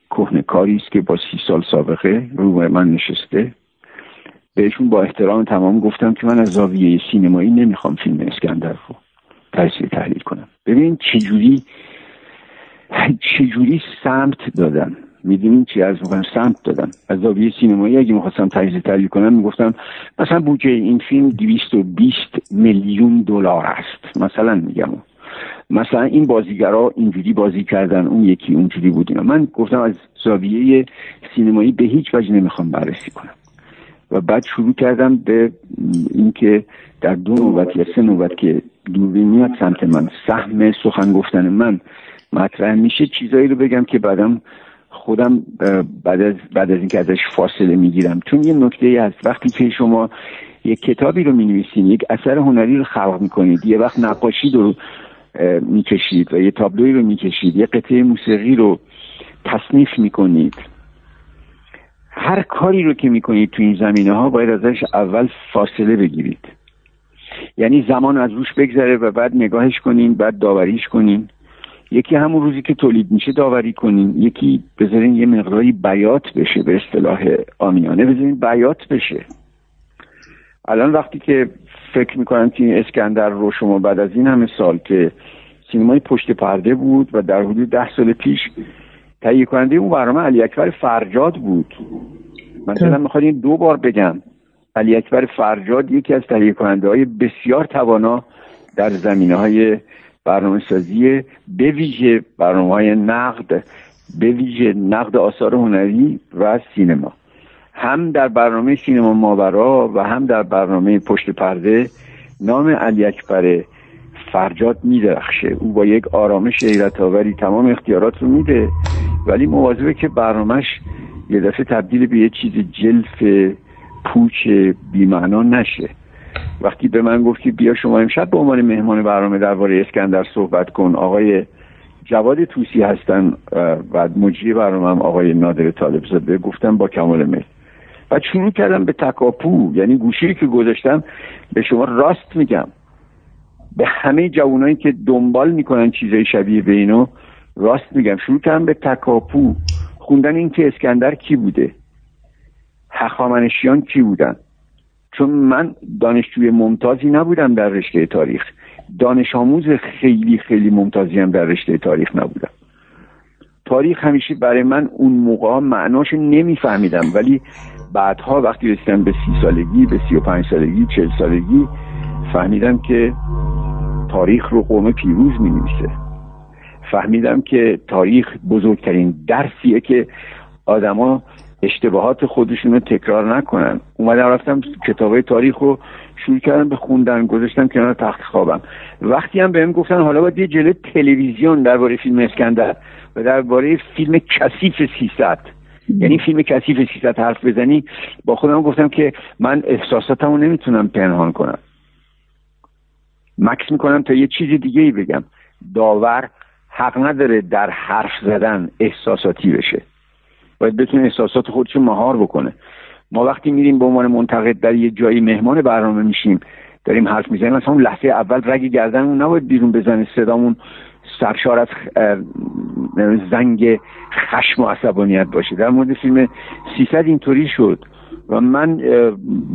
کهنکاری است که با سی سال سابقه رو من نشسته. بهشون با احترام تمام گفتم که من از زاویه سینمایی نمی‌خوام فیلم اسکندر رو تجزیه تحلیل کنم. ببین چجوری چجوری سمت دادم؟ می‌دونین چی؟ از می‌کنم سمت دادم. از زاویه سینمایی اگه می‌خواستم تجزیه تحلیل کنم می‌گفتم مثلا بودجه این فیلم 220 میلیون دلار است. مثلا میگم. مثلا این بازیگرا اینجوری بازی کردن اون یکی اونجوری بود من گفتم از زاویه سینمایی به هیچ وجه نمی‌خوام بررسی کنم. و بعد شروع کردم به اینکه در دو نوبت یا سه نوبت که دوربین میاد سمت من سهم سخن گفتن من مطرح میشه چیزایی رو بگم که بعدم خودم بعد از بعد از اینکه ازش فاصله می‌گیرم. چون یه نکته هست وقتی که شما یک کتابی رو می‌نویسین یک اثر هنری رو خلق می‌کنید یه وقت نقاشی رو می‌کشید و یه تابلوی رو می‌کشید یه قطعه موسیقی رو تصنیف می‌کنید هر کاری رو که می‌کنید تو این زمینه ها باید ازش اول فاصله بگیرید. یعنی زمان از روش بگذره و بعد نگاهش کنین بعد داوریش کنین. یکی همون روزی که تولید میشه داوری کنین. یکی بذارین یه مقداری بیات بشه به اصطلاح آمیانه بذارین بیات بشه. الان وقتی که فکر می‌کنم که اسکندر رو شما بعد از این همه سال که سینمای پشت پرده بود و در حدود ده سال پیش تهیه کننده اون برنامه علی اکبر فرجاد بود. من دلم می‌خواد این دو بار بگم. علی اکبر فرجاد یکی از تهیه کننده های بسیار توانا در زمینه های برنامه سازی به ویژه برنامه های نقد به ویژه نقد آثار هنری و سینما. هم در برنامه سینما ماورا و هم در برنامه پشت پرده نام علی اکبر فرجاد میدرخشه. او با یک آرامش حیرت آوری تمام اختیارات رو میده. ولی مواظبه که برنامهش یه دفعه تبدیل به یه چیز جلف پوچ بیمعنا نشه. وقتی به من گفتی بیا شما امشب به عنوان مهمان برنامه درباره اسکندر صحبت کن آقای جواد توسی هستن و مجری برنامه هم آقای نادر طالب زاده. گفتم با کمال میل و شروع کردم به تکاپو یعنی گوشی که گذاشتم به شما راست میگم. به همه جوانایی که دنبال می‌کنن چیزای شبیه به اینو راست میگم شروع کردم به تکاپو. خوندن این که اسکندر کی بوده؟ هخامنشیان کی بودن؟ چون من دانشجوی ممتازی نبودم در رشته تاریخ. دانش آموز خیلی خیلی ممتازی هم در رشته تاریخ نبودم. تاریخ همیشه برای من اون موقع معناش نمیفهمیدم ولی بعدها وقتی رسیدم به سی سالگی به سی و پنج سالگی چل سالگی فهمیدم که تاریخ رو قوم پیروز می نویسه فهمیدم که تاریخ بزرگترین درسیه که آدما اشتباهات خودشون رو تکرار نکنن. اومدم رفتم کتابه تاریخ رو شروع کردم به خوندن گذاشتم کنار تخت خوابم. وقتی هم بهم گفتن حالا باید یه جلوه تلویزیون درباره فیلم اسکندر و درباره فیلم کثیف 300 یعنی فیلم کثیف 300 حرف بزنی با خودم گفتم که من احساساتمو نمی‌تونم پنهان کنم. مکس می‌کنم تا یه چیز دیگه ای بگم. داور حق نداره در حرف زدن احساساتی بشه. باید بتونه احساسات خودش مهار بکنه. ما وقتی میریم به عنوان منتقد در یه جایی مهمان برنامه میشیم داریم حرف می‌زنیم مثلا لحظه اول رگ گردنمون نباید بیرون بزنه صدامون سرشار از زنگ خشم و عصبانیت باشه. در مورد فیلم 300 اینطوری شد. و من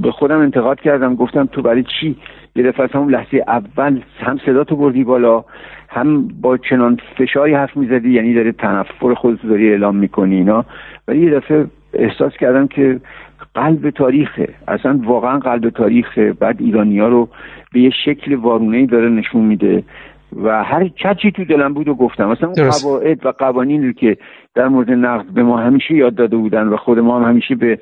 به خودم انتقاد کردم. گفتم تو برای چی یه دفعه همون لحظه اول هم صدا تو بردی بالا هم با چنان فشاری حرف می‌زدی یعنی داره تنفر خودتو داری اعلام می‌کنی اینا. ولی یه دفعه احساس کردم که قلب تاریخه. اصلا واقعا قلب تاریخه. بعد ایرانی ها رو به یه شکل وارونه داره نشون میده. و هر چی تو دلم بود و گفتم. مثلا اون قواعد و قوانین رو که در مورد نقد به ما همیشه یاد داده بودن و خود ما هم همیشه به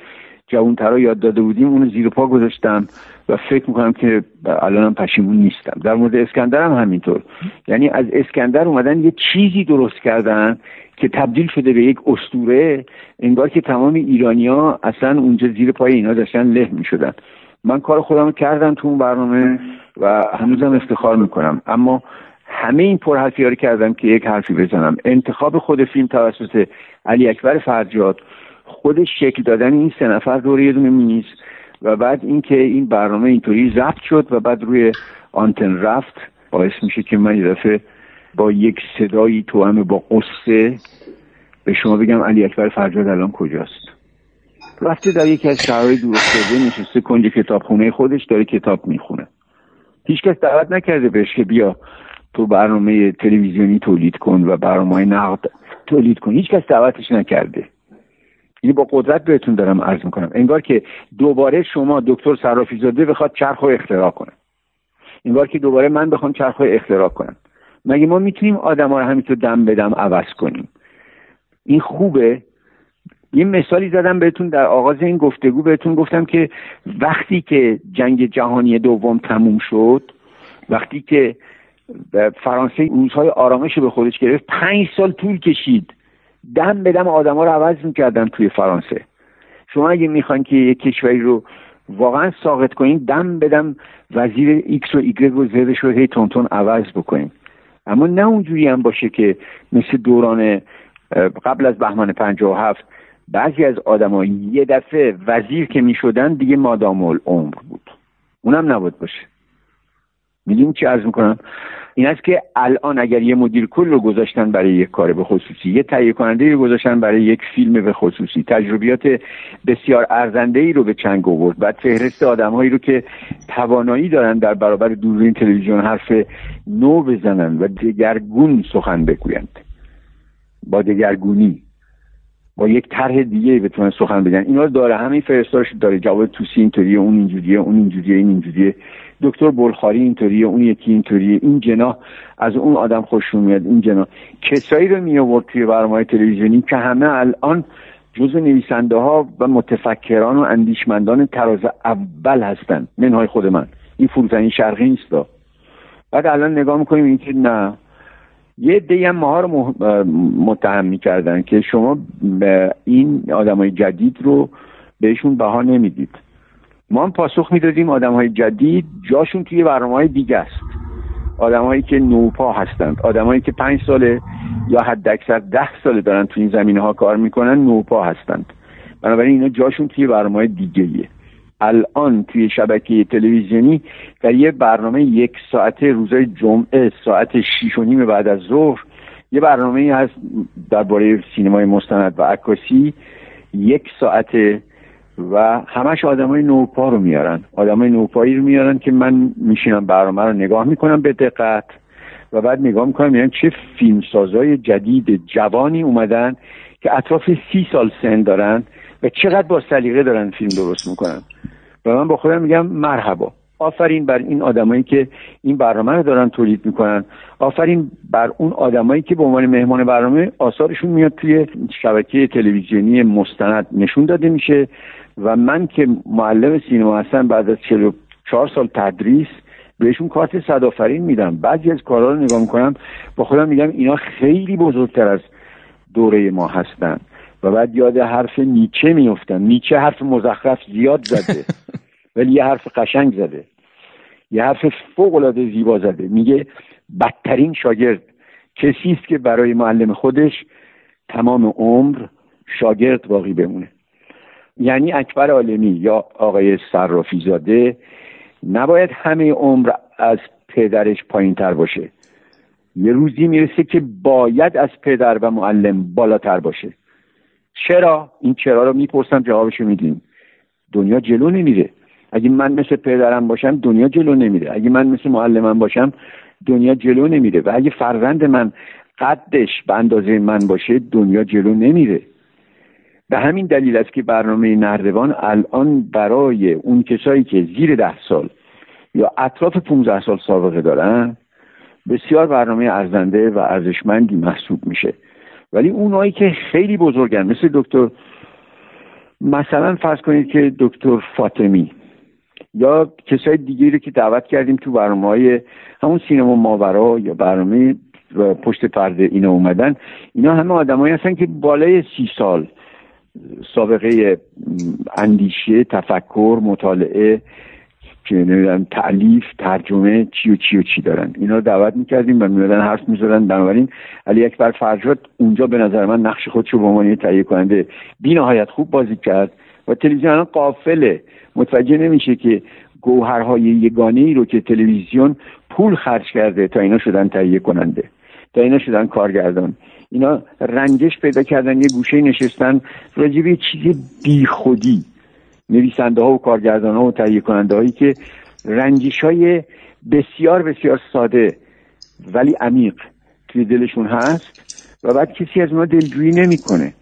جوانترا یاد داده بودیم اونو زیر پا گذاشتم و فکر می‌کنم که الانم پشیمون نیستم. در مورد اسکندر هم همینطور. یعنی از اسکندر اومدن یه چیزی درست کردن که تبدیل شده به یک استوره انگار که تمام ایرانیا اصلا اونجا زیر پای اینا داشتن له می‌شدن. من کار خودم کردم تو اون برنامه و هنوزم افتخار می‌کنم. اما همه این پرحرفی رو کردم که یک حرفی بزنم. انتخاب خود فیلم توسط علی اکبر فرجاد خود شکل دادن این سه نفر دور یه دونه میز و بعد اینکه این برنامه اینطوری ضبط شد و بعد روی آنتن رفت باعث میشه که من یه با یک صدایی توامه با قصه به شما بگم علی اکبر فرجاد الان کجاست. رفته در یکی از شهرهای دور افتاده نشسته کنج کتابخونه خودش داره کتاب می‌خونه. هیچکس دعوت نکرده بهش که بیا تو برنامه تلویزیونی تولید کن و برنامه نقد تولید کن. هیچکس دعوتش نکرده. یعنی با قدرت بهتون دارم عرض می‌کنم. انگار که دوباره شما دکتر صرافی زاده بخواد چرخ رو اختراع کنه. انگار که دوباره من بخوام چرخ رو اختراع کنم. مگه ما می‌تونیم آدم ها رو همینطور دم بدم عوض کنیم؟ این خوبه. یه مثالی زدم بهتون در آغاز این گفتگو. بهتون گفتم که وقتی که جنگ جهانی دوم تموم شد وقتی که فرانسه روزهای آرامش رو به خودش گرفت پنج سال طول کشید. دم به دم آدما رو عوض می‌کردن توی فرانسه. شما اگه می‌خواین که یک کشوری رو واقعا ساقط کنین دم بدم وزیر ایکس و ایگرگ و زدش رو هی تندتند عوض بکنین. اما نه اونجوری هم باشه که مثل دوران قبل از بهمن هفت بعضی از آدما یه دفعه وزیر که می‌شدن دیگه مادام العمر بود. اونم نبود باشه. می‌دونی چی عرض می‌کنم؟ این است که الان اگر یه مدیر کل رو گذاشتن برای یک کار به خصوصی یه تهیه کننده رو گذاشتن برای یک فیلم به خصوصی تجربیات بسیار ارزنده ای رو به چنگ آورد بعد فهرست آدمهایی رو که توانایی دارن در برابر دوربین تلویزیون حرف نو بزنن و دگرگون سخن بگویند. با دگرگونی. با یک طرح دیگه بتونن سخن بگن. اینا داره همین فرستارش داره. جواب توسی اینطوریه اون اینجوریه اون اینجوریه این اینجوریه. دکتر بلخاری اینطوریه اون یکی اینطوریه این جناح از اون آدم خوشون میاد این جناح. کسایی رو می آورد توی برنامه تلویزیونی که همه الان جز نویسنده ها و متفکران و اندیشمندان تراز اول هستن منهای خود من. این فروزنی شرقی نیست. بعد الان نگاه می‌کنیم اینکه نه. یه دی هم ماها رو متهم می‌کردن که شما این آدمای جدید رو بهشون بها نمی‌دید. ما هم پاسخ می‌دادیم آدم های جدید جاشون توی برنامه های دیگه است. آدمهایی که نوپا هستند آدمهایی که پنج ساله یا حد اکثر ده ساله دارن توی این زمینه ها کار می‌کنن نوپا هستند. بنابراین اینا جاشون توی برنامه دیگه الان توی شبکه تلویزیونی در یه برنامه یک ساعته روزای جمعه ساعت شیش و نیم بعد از ظهر یه برنامه هست درباره سینمای مستند و عکاسی یک ساعت و همش های نوپا رو میارن. های نوپایی رو میارن که من میشینم برنامه رو نگاه می‌کنم به دقت و بعد نگاه می‌کنم میگن چه فیلمسازای جدید جوانی اومدن که اطراف سی سال سن دارن و چقدر با سلیقه دارن فیلم درست می‌کنن. و من با خودم میگم مرحبا. آفرین بر این آدمایی که این برنامه رو دارن تولید می‌کنن. آفرین بر اون آدمایی که به عنوان مهمان برنامه آثارشون میاد توی شبکه تلویزیونی مستند نشون داده میشه. و من که معلم سینما هستم بعد از 44 سال تدریس بهشون کارت صدافرین میدم. بعضی از کارها رو نگاه می‌کنم با خودم میگم اینا خیلی بزرگتر از دوره ما هستن. و بعد یاد حرف نیچه میفتم نیچه حرف مزخرف زیاد زده (laughs) ولی یه حرف قشنگ زده. یه حرف فوق العاده زیبا زده. میگه بدترین شاگرد کسی است که برای معلم خودش تمام عمر شاگرد باقی بمونه. یعنی اکبر عالمی یا آقای صرافی زاده نباید همه عمر از پدرش پایین تر باشه. یه روزی می‌رسه که باید از پدر و معلم بالاتر باشه. چرا؟ این چرا رو می‌پرسم جوابشو میدیم دنیا جلو نمیره. اگه من مثل پدرم باشم دنیا جلو نمیره. اگه من مثل معلمم باشم دنیا جلو نمیره. و اگه فرزند من قدش به اندازه من باشه دنیا جلو نمیره. به همین دلیل است که برنامه نردبان الان برای اون کسایی که زیر ده سال یا اطراف 15 سال سابقه دارن بسیار برنامه ارزنده و ارزشمندی محسوب میشه. ولی اونایی که خیلی بزرگن مثل دکتر مثلا فرض کنید که دکتر فاطمی یا کسای دیگری که دعوت کردیم تو برنامه های همون سینما ماورا یا برنامه پشت پرده اینا اومدن اینا همه آدمایی هستن که بالای سی سال سابقه اندیشه تفکر مطالعه که تعلیف ترجمه چی و چی و چی دارن. اینا دعوت می‌کردیم و میادن حرف می‌زدن. بنابراین علی اکبر فرجاد اونجا به نظر من نقش خودش رو به عنوان تهیه کننده بی نهایت خوب بازی کرد و تلویزیون قافله متوجه نمیشه که گوهرهای یگانه ای رو که تلویزیون پول خرج کرده تا اینا شدن تهیه کننده تا اینا شدن کارگردان. اینا رنجش پیدا کردن یه گوشه نشستن راجب یه چیز بیخودی. نویسنده ها و کارگردان ها و تهیه کننده هایی که رنجش های بسیار بسیار ساده ولی عمیق توی دلشون هست و بعد کسی از ما دلجویی نمی‌کنه.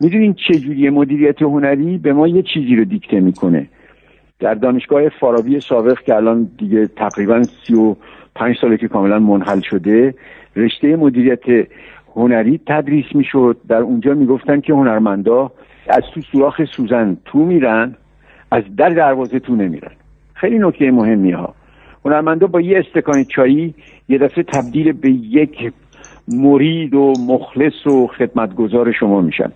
می‌دونین چجوری مدیریت هنری به ما یه چیزی رو دیکته می‌کنه؟ در دانشگاه فارابی سابق که الان دیگه تقریبا سی و پنج ساله که کاملا منحل شده رشته مدیریت هنری تدریس می‌شد. در اونجا می‌گفتن که هنرمندا از تو سوراخ سوزن تو میرن از در دروازه تو نمیرن. خیلی نکته مهمی ها. هنرمندا با یه استکان چایی یه دفعه تبدیل به یک مرید و مخلص و خدمتگزار شما میشن.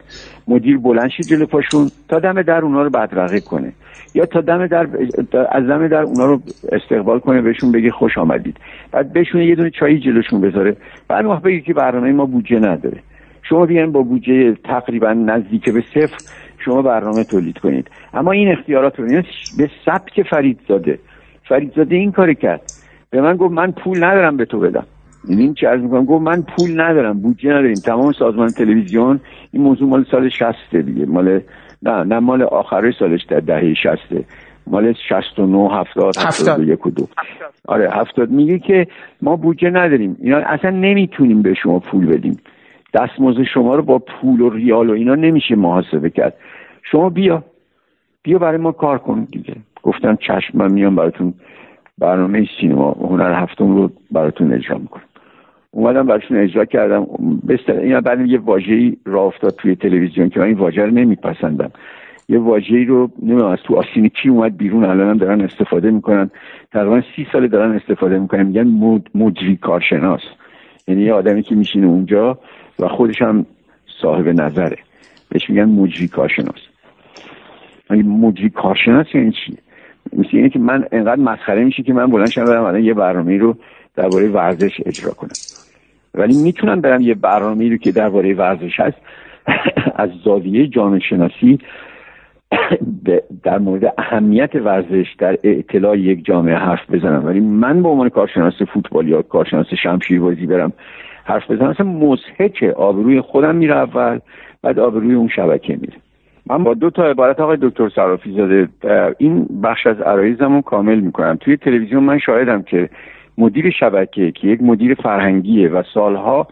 مدیر بلنشی جلو پاشون تا دم در اونا رو بدرقه کنه. یا تا دم در از دم در اونا رو استقبال کنه بهشون بگه خوش آمدید. بعد بهشون یه دونه چایی جلوشون بذاره. بعد وقت بگه که برنامه ما بودجه نداره. شما بیان با بودجه تقریبا نزدیک به صفر شما برنامه تولید کنید. اما این اختیارات رو به سبک فریدزاده. فریدزاده این کار کرد. به من گفت من پول ندارم به تو بدم. این چه عرض می‌کنم؟ گفت من پول ندارم بودجه نداریم. تمام سازمان تلویزیون این موضوع مال سال 60 دیگه. مال نه نه مال آخره سالش در دهه 60 مال 69 70 71 و دو. آره 70 میگه که ما بودجه نداریم. اینا اصلا نمی‌تونیم به شما پول بدیم. دستمزد شما رو با پول و ریال و اینا نمیشه محاسبه کرد. شما بیا. بیا برای ما کار کن دیگه. گفتم چشم من میام براتون برنامه سینما. هنر هفتم رو براتون اجرا می‌کنم. اومدم براشون اجرا کردم. بستر این بعد یه واژه‌ای راه افتاد توی تلویزیون که من این واژه رو نمیپسندم. یه واژه‌ای رو نمی‌دونم از تو آسینی کی اومد بیرون الان دارن استفاده می‌کنن. تقریبا سی سال دارن استفاده می‌کنن. میگن مجری کارشناس. یعنی یه آدمی که میشینه اونجا و خودش هم صاحب نظره. بهش میگن مجری کارشناس. مجری کارشناس یعنی چی؟ مثل اینه که من انقدر مسخره میشه که من بلند شدم الان یه برنامه رو درباره ورزش اجرا کنم. ولی می‌تونم برم یه برنامه رو که درباره ورزش هست از زاویه جامعه شناسی در مورد اهمیت ورزش در اطلاع یک جامعه حرف بزنم. ولی من به عنوان کارشناس فوتبال یا کارشناس شمشیربازی برم حرف بزنم. اصلا مزهکه آبروی خودم میره اول بعد آبروی اون شبکه میره. من با دو تا عبارت آقای دکتر صرافی زاده این بخش از عرایزمو کامل می‌کنم. توی تلویزیون من شاهدم که مدیر شبکه که یک مدیر فرهنگیه و سالها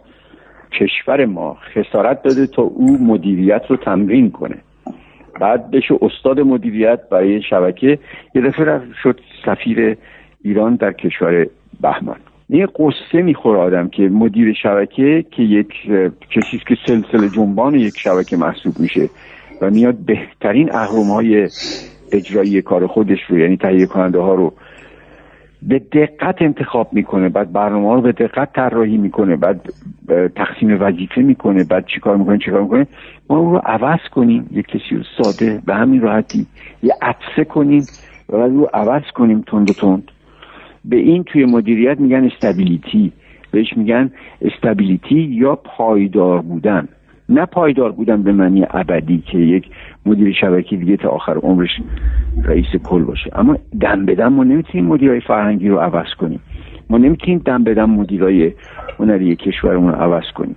کشور ما خسارت داده تا او مدیریت رو تمرین کنه. بعد بشه استاد مدیریت برای شبکه یه دفعه شد سفیر ایران در کشور بهمان. یه قصه می‌خوره آدم که مدیر شبکه که یک کسی که سلسله جنبان یک شبکه محسوب میشه و میاد بهترین اهرم های اجرایی کار خودش رو یعنی تهیه کننده ها رو به دقت انتخاب می‌کنه بعد برنامه رو به دقت طراحی می‌کنه بعد تقسیم وظیفه می‌کنه بعد چیکار می‌کنه چیکار می‌کنه. ما اون رو عوض کنیم یک کسی رو ساده به همین راحتی یه عطسه کنیم و بعد رو عوض کنیم تند و تند. به این توی مدیریت میگن استابیلیتی بهش میگن استابیلیتی یا پایدار بودن. نه پایدار بودن به معنی ابدی که یک مدیر شبکه دیگه تا آخر عمرش رئیس کل باشه. اما دم به دم ما نمی‌تونیم مدیرای فرهنگی رو عوض کنیم. ما نمی‌تونیم دم به دم مدیرای هنری کشورمون رو عوض کنیم.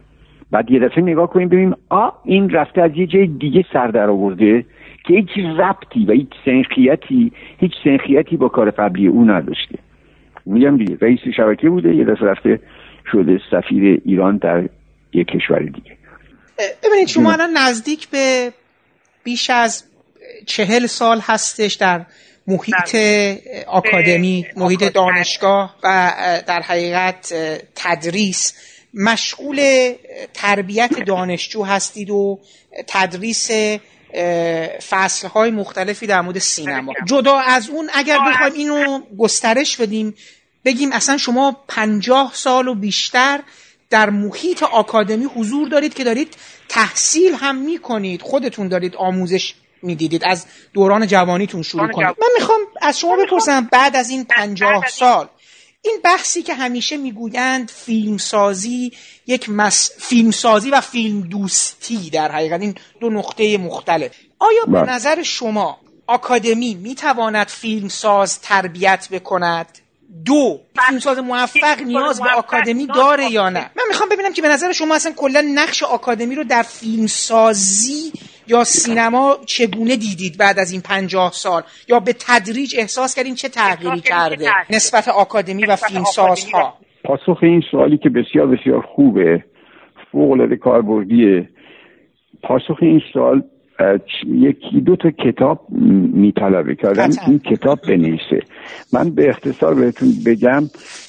بعد یه دفعه نگاه کنیم ببینیم آ این رفته از یه جای دیگه سر در آورده که هیچ ربطی و هیچ سنخیتی هیچ سنخیتی با کار قبلی او نداشته. میگم رئیس شبکه بوده یه دفعه رفته شده سفیر ایران در یک کشور دیگه. ببینید شما الان نزدیک به بیش از چهل سال هستش در محیط آکادمی محیط دانشگاه و در حقیقت تدریس. مشغول تربیت دانشجو هستید و تدریس فصل های مختلفی در مورد سینما. جدا از اون اگر بخوایم اینو گسترش بدیم بگیم اصلا شما پنجاه سال و بیشتر در محیط آکادمی حضور دارید که دارید تحصیل هم می‌کنید. خودتون دارید آموزش می‌دیدید. از دوران جوانیتون شروع کنید. من می‌خوام از شما بپرسم بعد از این پنجاه سال این بحثی که همیشه می‌گویند فیلمسازی یک مس... فیلمسازی و فیلم دوستی در حقیقت. این دو نقطه مختلف. آیا به بله. نظر شما آکادمی می‌تواند فیلمساز تربیت بکند؟ دو فیلمساز موفق نیاز به آکادمی داره یا نه؟ من می‌خوام ببینم که به نظر شما اصلا کلا نقش آکادمی رو در فیلمسازی یا سینما چگونه دیدید بعد از این پنجاه سال؟ یا به تدریج احساس کردین چه تغییری کرده نسبت آکادمی و فیلمسازها؟ پاسخ این سوالی که بسیار بسیار خوبه فوق العاده کاربردیه. پاسخ این سوال یکی دو تا کتاب میطلبه که آدم این کتاب بنویسه. من به اختصار بهتون بگم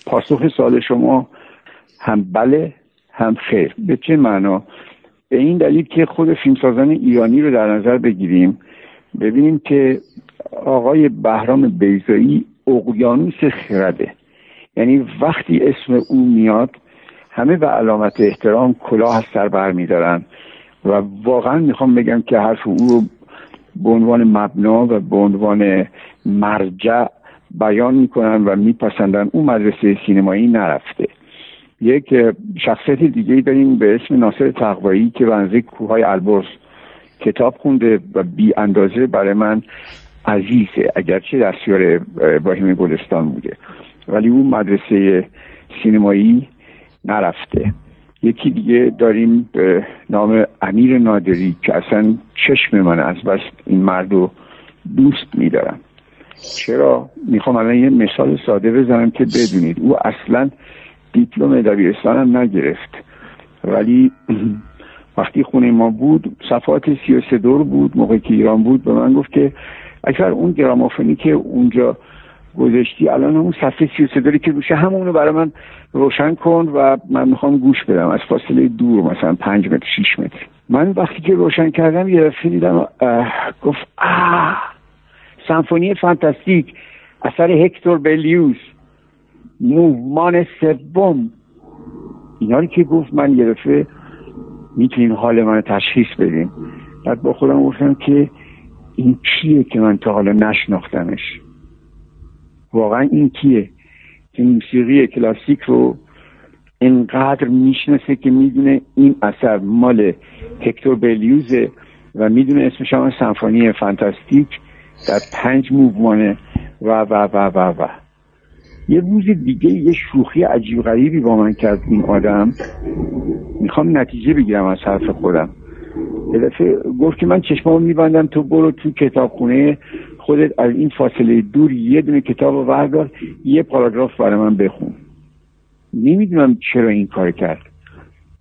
پاسخ سال شما هم بله هم خیر. به چه معنا؟ به این دلیل که خود فیلمسازان ایرانی رو در نظر بگیریم ببینیم که آقای بهرام بیزایی اقیانوس خرده. یعنی وقتی اسم او میاد همه به علامت احترام کلاه از سر بر میدارن و واقعا می‌خوام بگم که حرف او رو به عنوان مبنا و به عنوان مرجع بیان می‌کنن و میپسندن. اون مدرسه سینمایی نرفته. یک شخصیت دیگه داریم به اسم ناصر تقوایی که بنزه کوههای البرز کتاب خونده و بی اندازه برای من عزیزه اگرچه دستیار باهیم گلستان بوده. ولی اون مدرسه سینمایی نرفته. یکی دیگه داریم به نام امیر نادری که اصلا چشم من از بس این مرد رو دوست میدارم. چرا؟ می‌خوام الان یه مثال ساده بزنم که بدونید. او اصلا دیپلم دبیرستان هم نگرفت. ولی (clears throat) وقتی خونه ما بود صفحات سی و دور بود موقعی که ایران بود به من گفت که اگر اون گرامافونی که اونجا گذاشتی. الان اون صفحه سی داری که روشه. همونو برای من روشن کن و من می‌خوام گوش بدم. از فاصله دور مثلا پنج متر شیش متر. من وقتی که روشن کردم یه دفعه دیدم گفت آه سمفونی فانتاستیک اثر هکتور بلیوس مومان سوم. اینا رو که گفت من یه دفعه می‌تونین حال من تشخیص بدین. بعد با خودم گفتم که این کیه که من تا حالا نشناختمش؟ واقعا این کیه؟ که موسیقی کلاسیک رو انقدر می‌شناسه که می‌دونه این اثر مال هکتور بلیوزه و می‌دونه اسمش هم سمفونی فانتاستیک در پنج موومانه. و و و و و یه روز دیگه یه شوخی عجیب غریبی با من کرد این آدم. می‌خوام نتیجه بگیرم از حرف خودم. یه دفعه گفت که من چشمامو میبندم تو برو تو کتابخونه. خودت از این فاصله دور یه دونه کتاب رو بردار یه پاراگراف برای من بخون. نمی‌دونم چرا این کار کرد.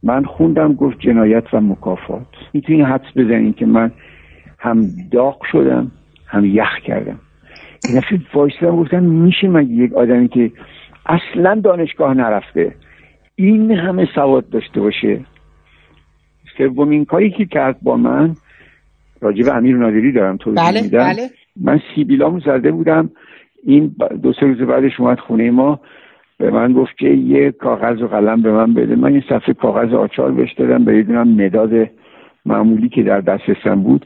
من خوندم گفت جنایت و مکافات. می‌تونی حدس بزنین که من هم داغ شدم هم یخ کردم. این دفعه وایستدم گفتم میشه مگه یک آدمی که اصلا دانشگاه نرفته این همه سواد داشته باشه؟ سومین کاری که کرد با من راجب امیر نادری دارم توضیح بله، میدم. بله. من سیبیلامو زده بودم. این دو سه روز بعدش اومد خونه ما. به من گفت که یه کاغذ و قلم به من بده. من یه صفحه کاغذ آچار بهش دادم. به یه مداد معمولی که در دسترسم بود.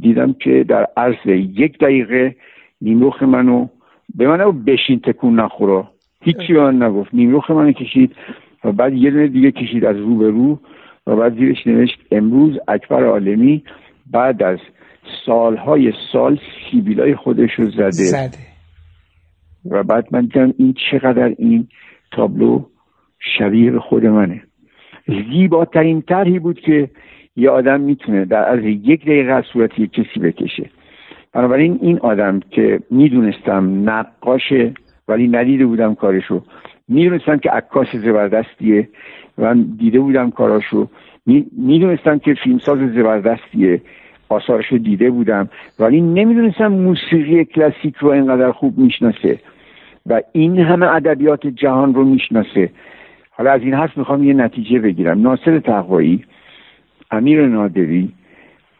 دیدم که در عرض یک دقیقه نیمروخ منو به من بشین تکون نخورا. هیچی به من نگفت. نیمروخ منو کشید و بعد یه دونه دیگه کشید از رو به رو و بعد زیرش نوشت امروز اکبر عالمی بعد از سالهای سال سیبیلای خودش رو زده, زده. و بعد من دیدم این چقدر این تابلو شبیه به خود منه. زیباترین طرحی بود که یه آدم می‌تونه در از یک دقیقه از صورت یک کسی بکشه. بنابراین این آدم که می‌دونستم نقاشه ولی ندیده بودم کارشو. می‌دونستم که عکاس زبردستیه و دیده بودم کاراشو. می‌دونستم که فیلمساز زبردستیه. آثارش رو دیده بودم. ولی نمی‌دونستم موسیقی کلاسیک رو اینقدر خوب می‌شناسه و این همه ادبیات جهان رو می‌شناسه. حالا از این حرف می‌خوام یه نتیجه بگیرم. ناصر تقوایی امیر نادری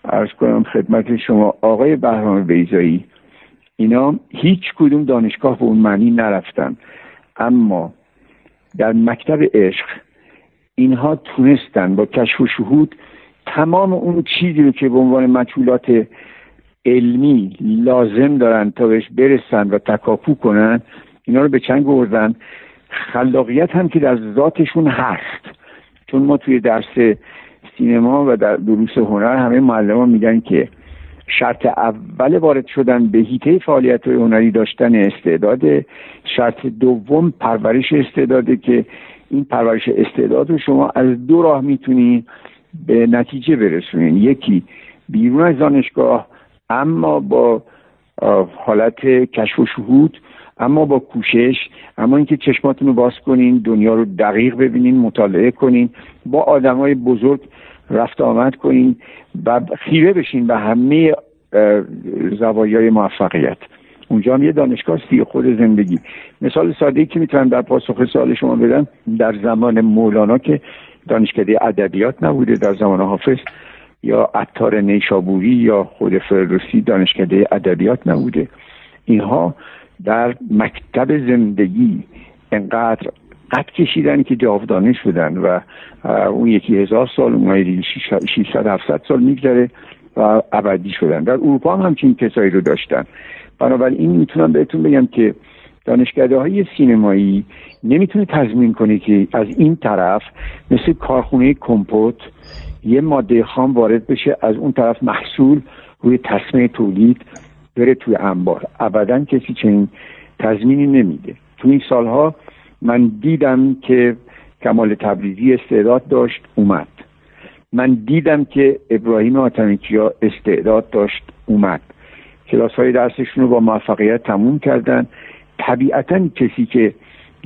ارز کنم خدمت شما آقای بهرام بیزایی اینا هیچ کدوم دانشگاه به اون معنی نرفتن. اما در مکتب عشق اینها تونستن با کشف و شهود تمام اون چیزی که به عنوان مجهولات علمی لازم دارن تا بهش برسن و تکاپو کنن اینا رو به چنگ بردن. خلاقیت هم که در ذاتشون هست. چون ما توی درس سینما و در دروس هنر همه معلمان میگن که شرط اول وارد شدن به هیته فعالیت هنری داشتن استعداد. شرط دوم پرورش استعداده که این پرورش استعداد رو شما از دو راه می‌تونید به نتیجه برسونین. یکی بیرون از دانشگاه اما با حالت کشف و شهود اما با کوشش اما اینکه چشماتون رو باز کنین دنیا رو دقیق ببینین مطالعه کنین با آدمای بزرگ رفت آمد کنین و خیره بشین به همه زوایای موفقیت. اونجا هم یه دانشگاه سی خود زندگی. مثال ساده ای که می‌تونم در پاسخ سوال شما بدم در زمان مولانا که دانشکده ادبیات نبوده در زمان حافظ یا عطار نیشابوری یا خود فردوسی دانشکده ادبیات نبوده. اینها در مکتب زندگی انقدر قد کشیدن که جاودانه شدن و اون یکی هزار سال اون 600 700 سال میگذره و ابدی شدن. در اروپا هم همچین کسایی رو داشتن. بنابراین می‌تونم بهتون بگم که دانشکده های سینمایی نمی‌تونه تضمین کنه که از این طرف مثل کارخونه کمپوت یه ماده خام وارد بشه از اون طرف محصول روی تصمیم تولید بره توی انبار. ابدا کسی چنین تضمینی نمیده. تو این سالها من دیدم که کمال تبریزی استعداد داشت اومد. من دیدم که ابراهیم آتمیکیا استعداد داشت اومد. کلاس های درسشون رو با موفقیت تموم کردن. طبیعتا کسی که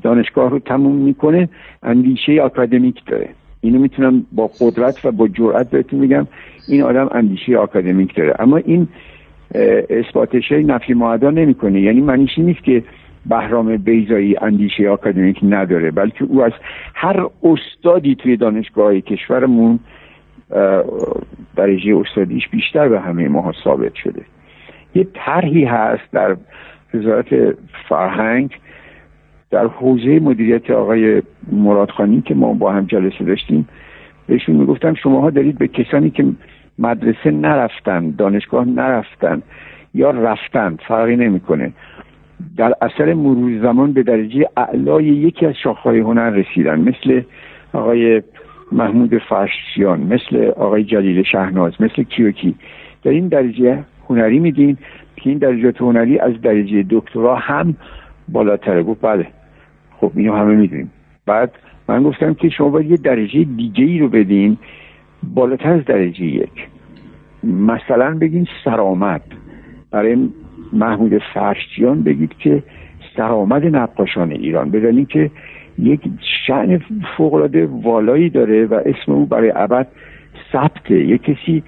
دانشگاه رو تموم می‌کنه اندیشه آکادمیک داره. اینو می‌تونم با قدرت و با جرأت بهتون میگم این آدم اندیشه آکادمیک داره. اما این اثباتش نفی معدا نمی‌کنه. یعنی معنیش نیست که بهرام بیزایی اندیشه آکادمیک نداره بلکه او از هر استادی توی دانشگاه کشورمون درجه استادیش بیشتر به همه ما ثابت شده. یه طرحی هست در وزارت فرهنگ در حوزه مدیریت آقای مرادخانی که ما با هم جلسه داشتیم بهشون می‌گفتم شماها دارید به کسانی که مدرسه نرفتن دانشگاه نرفتن یا رفتن فرقی نمی‌کنه. در اثر مرور زمان به درجه اعلای یکی از شاخهای هنر رسیدن مثل آقای محمود فرشیان مثل آقای جلیل شهناز مثل کیوکی. در این درجه هنری میدین که این درجات هنری از درجه دکترا هم بالاتره. گفت بله. خب اینو همه می‌دونیم. بعد من گفتم که شما باید یه درجه دیگه ای رو بدین بالاتر از درجه یک. مثلا بگین سرآمد برای محمود فرشتیان بگید که سرآمد نقاشان ایران. بدانید که یک شعن فوقلاده والایی داره و اسم او برای ابد ثبته. یک کسی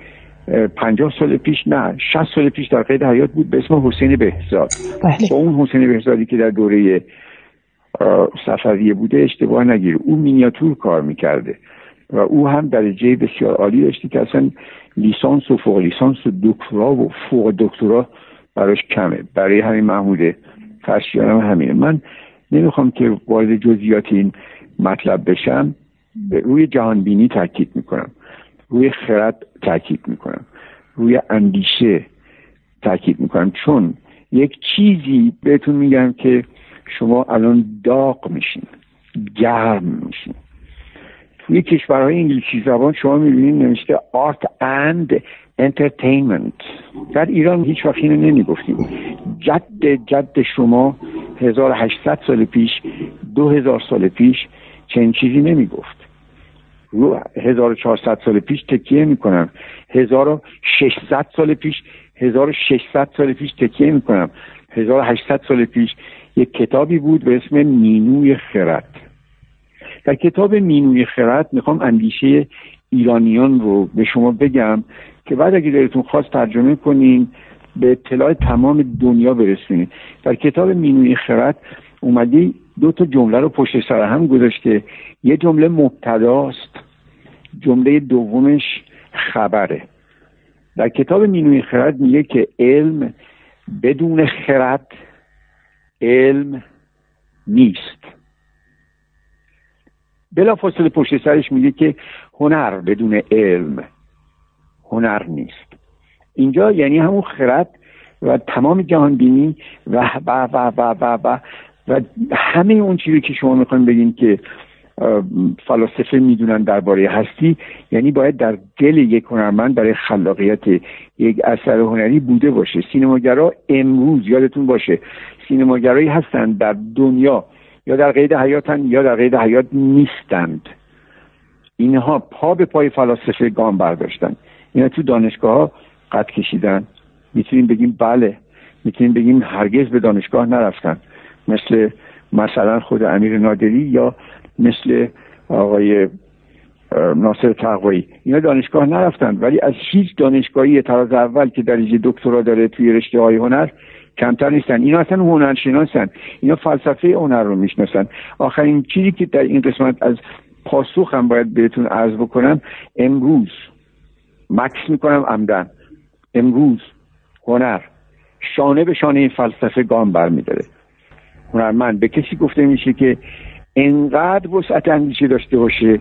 پنجاه سال پیش نه شست سال پیش در قید حیات بود به اسم حسین بهزاد. بله. با اون حسین بهزادی که در دوره صفویه بوده اشتباه نگیر او مینیاتور کار می‌کرده و او هم درجه بسیار عالی داشتی که اصلا لیسانس و فوق لیسانس و دکترا و فوق دکترا براش کمه. برای همین محموده فرشیانم همینه. من نمی‌خوام که وارد جزئیات این مطلب بشم. به روی جهانبینی تاکید می‌کنم. روی خرد تاکید می‌کنم. روی اندیشه تاکید می‌کنم. چون یک چیزی بهتون میگم که شما الان داغ میشین گرم میشین. توی کشورهای انگلیسی زبان شما می‌بینید نوشته آرت اند entertainment در ایران هیچ وقت اینو نمی‌گفتیم. جد جد شما 1800 سال پیش 2000 سال پیش چنین چیزی نمی‌گفت. رو 1400 سال پیش تکیه می‌کنم. 1600 سال پیش 1600 سال پیش تکیه می‌کنم. 1800 سال پیش یک کتابی بود به اسم مینوی خرد. در کتاب مینوی خرد می‌خوام اندیشه ایرانیان رو به شما بگم که بعد اگه دلتون خواست ترجمه کنین به اطلاع تمام دنیا برسونید در کتاب مینوی خرد اومده دو تا جمله رو پشت سر هم گذاشته. یه جمله مبتداست جمله دومش خبره. در کتاب مینوی خرد میگه که علم بدون خرد علم نیست. بلا فاصله پشت سرش میگه که هنر بدون علم هنر نیست. اینجا یعنی همون خرد و تمام جهان بینی و و و و و و, همه اون چیزی که شما می‌خواین بگین که فلاسفه می‌دونن درباره هستی یعنی باید در دل یک هنرمند برای خلاقیت یک اثر هنری بوده باشه. سینماگرا امروز یادتون باشه سینماگرایی هستند در دنیا یا در قید حیاتن یا در قید حیات نیستند. اینها پا به پای فلاسفه گام برداشتن. اینا تو دانشگاه ها قد کشیدن. می‌تونیم بگیم بله. می‌تونیم بگیم هرگز به دانشگاه نرفتن. مثل مثلا خود امیر نادری یا مثل آقای ناصر تقوایی اینا دانشگاه نرفتن ولی از هیچ دانشگاهی طراز اول که درجه دکترا داره توی رشته های هنر کمتر نیستن. اینا اصلا هنرشناسن. اینا فلسفه هنر رو می‌شناسن. آخرین چیزی که در این قسمت از هم باید بهتون عرض بکنم امروز مکس می‌کنم عمدن. امروز هنر شانه به شانه فلسفه گام برمیداره. هنرمند. به کسی گفته میشه که انقدر وسعت اندیشه داشته باشه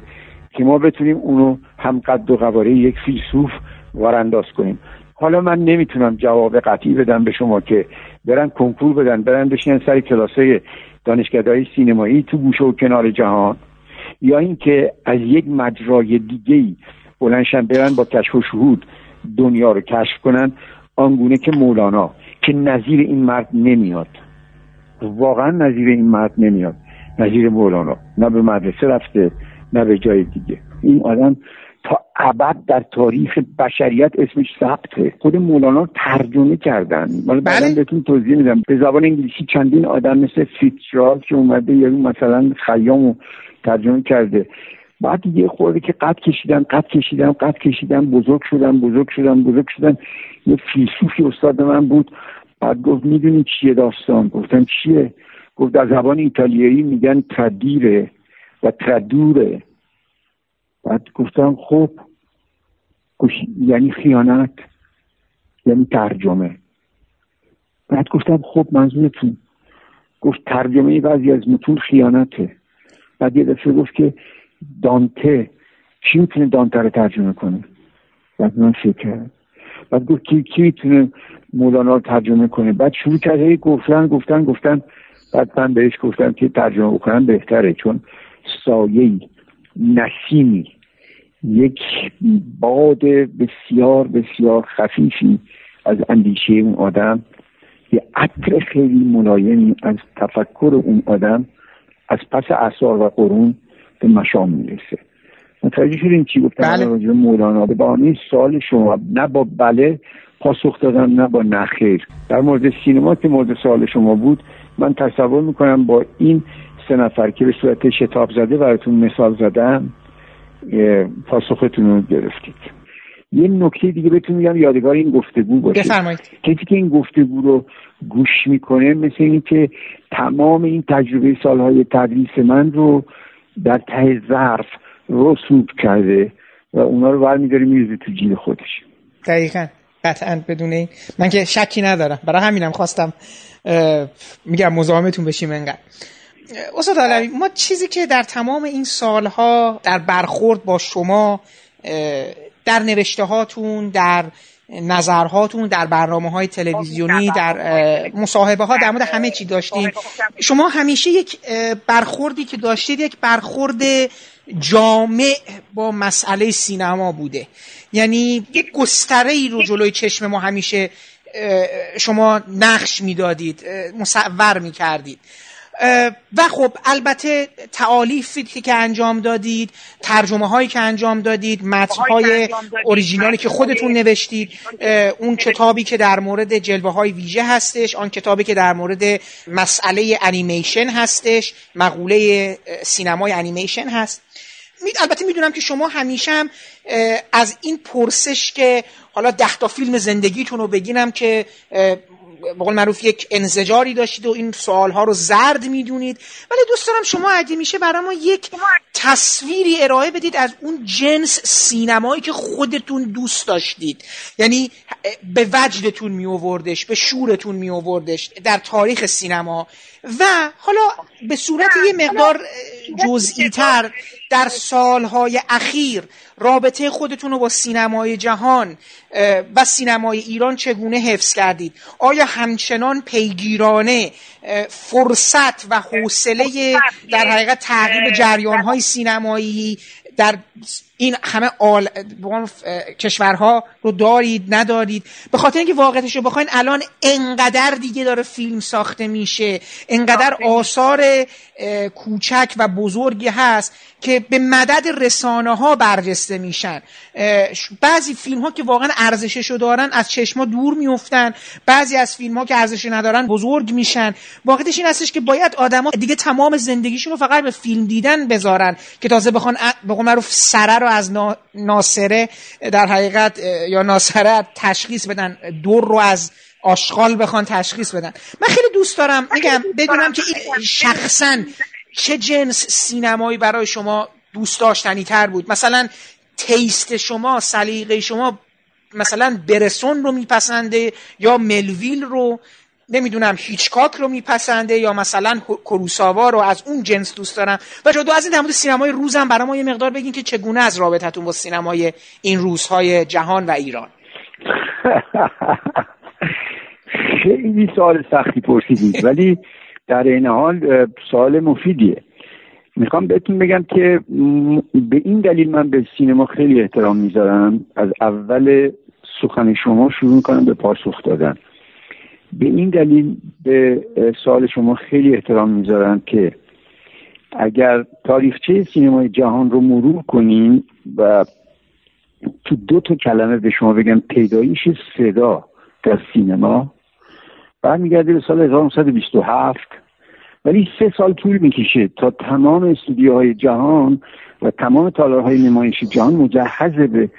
که ما بتونیم اونو هم قد و قواره یک فیلسوف وارانداز کنیم. حالا من نمی‌تونم جواب قطعی بدم به شما که برن کنکور بدن برن بشینن سر کلاسای دانشگاه سینمایی تو گوشه و کنار جهان. یا اینکه از یک مجرای دیگه ای بلنشن برن با کشف و شهود دنیا رو کشف کنن آنگونه که مولانا که نظیر این مرد نمیاد. واقعا نظیر این مرد نمیاد. نظیر مولانا. نه به مدرسه رفته نه به جای دیگه. این آدم تا ابد در تاریخ بشریت اسمش ثبته. خود مولانا ترجمه کردن. من بعدا بله. بهتون توضیح میدم. به زبان انگلیسی چندین آدم مثل فیتچرال که اومده یا مثلا خیام ترجمه کرده. بعد یه خورده که قد کشیدن قد کشیدن قد کشیدن بزرگ شدن بزرگ شدن بزرگ شدن. یه فیلسوفی استاد من بود. بعد گفت می‌دونی چیه داستان؟ گفتم چیه؟ گفت در زبان ایتالیایی میگن تدیره و تدوره بعد گفتم خب یعنی خیانت یعنی ترجمه. بعد گفتم خب منظورتون؟ گفت ترجمه بعضی از متون خیانته. بعد یه دفعه گفت که دانته. کی می‌تونه دانته رو ترجمه کنه؟ بعد من فکر بعد گفت کی, کی می‌تونه مولانا رو ترجمه کنه بعد شروع کرد گفتن گفتن گفتن. بعد من بهش گفتم که ترجمه بکنم بهتره چون سایه نسیمی یک باد بسیار بسیار خفیفی از اندیشه اون آدم یه عطر خیلی ملایمی از تفکر اون آدم از پس اثار و قرون به مشام می‌رسه. متوجه شدین چی گفتم؟ بله. راجع مولانا به بانی سال شما. نه با بله پاسخ دادم نه با نخیر در مورد سینما که مورد سال شما بود من تصور می‌کنم با این سه نفر که به صورت شتاب زده براتون مثال زدم پاسختون رو گرفتید. یه نکته دیگه بهتون میگم یادگار این گفتگو باشه. بفرمایید. کسی که این گفتگو رو گوش می‌کنه مثل این که تمام این تجربه سالهای تدریس من رو در ته ظرف رسوب کرده و اونا رو برمیداره میریزه تو جیل خودش. دقیقا. قطعا بدون این. من که شکی ندارم. برای همینم خواستم میگم مزاحمتون بشیم انقدر. استاد علوی ما چیزی که در تمام این سالها در برخورد با شما در نوشته هاتون در نظرهاتون در برنامه های تلویزیونی در مصاحبه ها در مورد همه چی داشتیم. شما همیشه یک برخوردی که داشتید یک برخورد جامع با مسئله سینما بوده. یعنی یک گستره ای رو جلوی چشم ما همیشه شما نقش می‌دادید مصور می‌کردید. و خب البته تعالیفی که انجام دادید ترجمه هایی که انجام دادید متن های اوریژینالی که خودتون نوشتید اون کتابی که در مورد جلوه های ویژه هستش آن کتابی که در مورد مسئله انیمیشن هستش مقوله سینمای انیمیشن هست. البته می‌دونم که شما همیشه هم از این پرسش که حالا ده تا فیلم زندگیتون رو بگینم که به معروف یک انزجاری داشتید و این سوالها رو زرد می‌دونید. ولی دوست دارم شما اگه میشه برای ما یک تصویری ارائه بدید از اون جنس سینمایی که خودتون دوست داشتید. یعنی به وجدتون می آوردش به شورتون می آوردش در تاریخ سینما و حالا به صورت یه مقدار جزئی تر در سالهای اخیر رابطه خودتون رو با سینمای جهان و سینمای ایران چگونه حفظ کردید؟ آیا همچنان پیگیرانه فرصت و حوصله در حقیقت تغییر جریانهای سینمایی در این همه آل... کشورها رو دارید ندارید. به خاطر اینکه واقعیتش رو بخواین الان انقدر دیگه داره فیلم ساخته میشه انقدر آثار کوچک و بزرگی هست که به مدد رسانه ها برجسته میشن. بعضی فیلم ها که واقعا ارزشش رو دارن از چشما دور میفتن. بعضی از فیلم ها که ارزش ندارن بزرگ میشن. واقعیتش این هستش که باید آدما دیگه تمام زندگیشون رو فقط به فیلم دیدن بذارن. که تازه بخوان به قول معروف سره رو از ناصره در حقیقت یا ناصره تشخیص بدن. دور رو از آشغال بخوان تشخیص بدن. من خیلی دوست دارم میگم بدونم که این شخصا چه جنس سینمایی برای شما دوست داشتنی تر بود؟ مثلا تیست شما سلیقه شما مثلا برسون رو میپسنده یا ملویل رو نمی‌دونم هیچکاک رو میپسنده یا مثلا کروساوا رو از اون جنس دوست دارم؟ و دو از این در مورد سینمای روزم برای ما یه مقدار بگین که چگونه از رابطتون با سینمای این روزهای جهان و ایران؟ (laughs) خیلی سوال سختی پرسیدید ولی در این حال سوال مفیدیه. می‌خوام بهتون بگم که به این دلیل من به سینما خیلی احترام می‌ذارم. از اول سخن شما شروع می‌کنم به پاسخ دادن. به این دلیل به سوال شما خیلی احترام می‌ذارم که اگر تاریخچه سینمای جهان رو مرور کنیم و تو دو تا کلمه به شما بگم پیدایش صدا در سینما برمیگرده به سال 1927 ولی سه سال طول می‌کشه تا تمام استودیوهای جهان و تمام تالارهای نمایش جهان مجهز به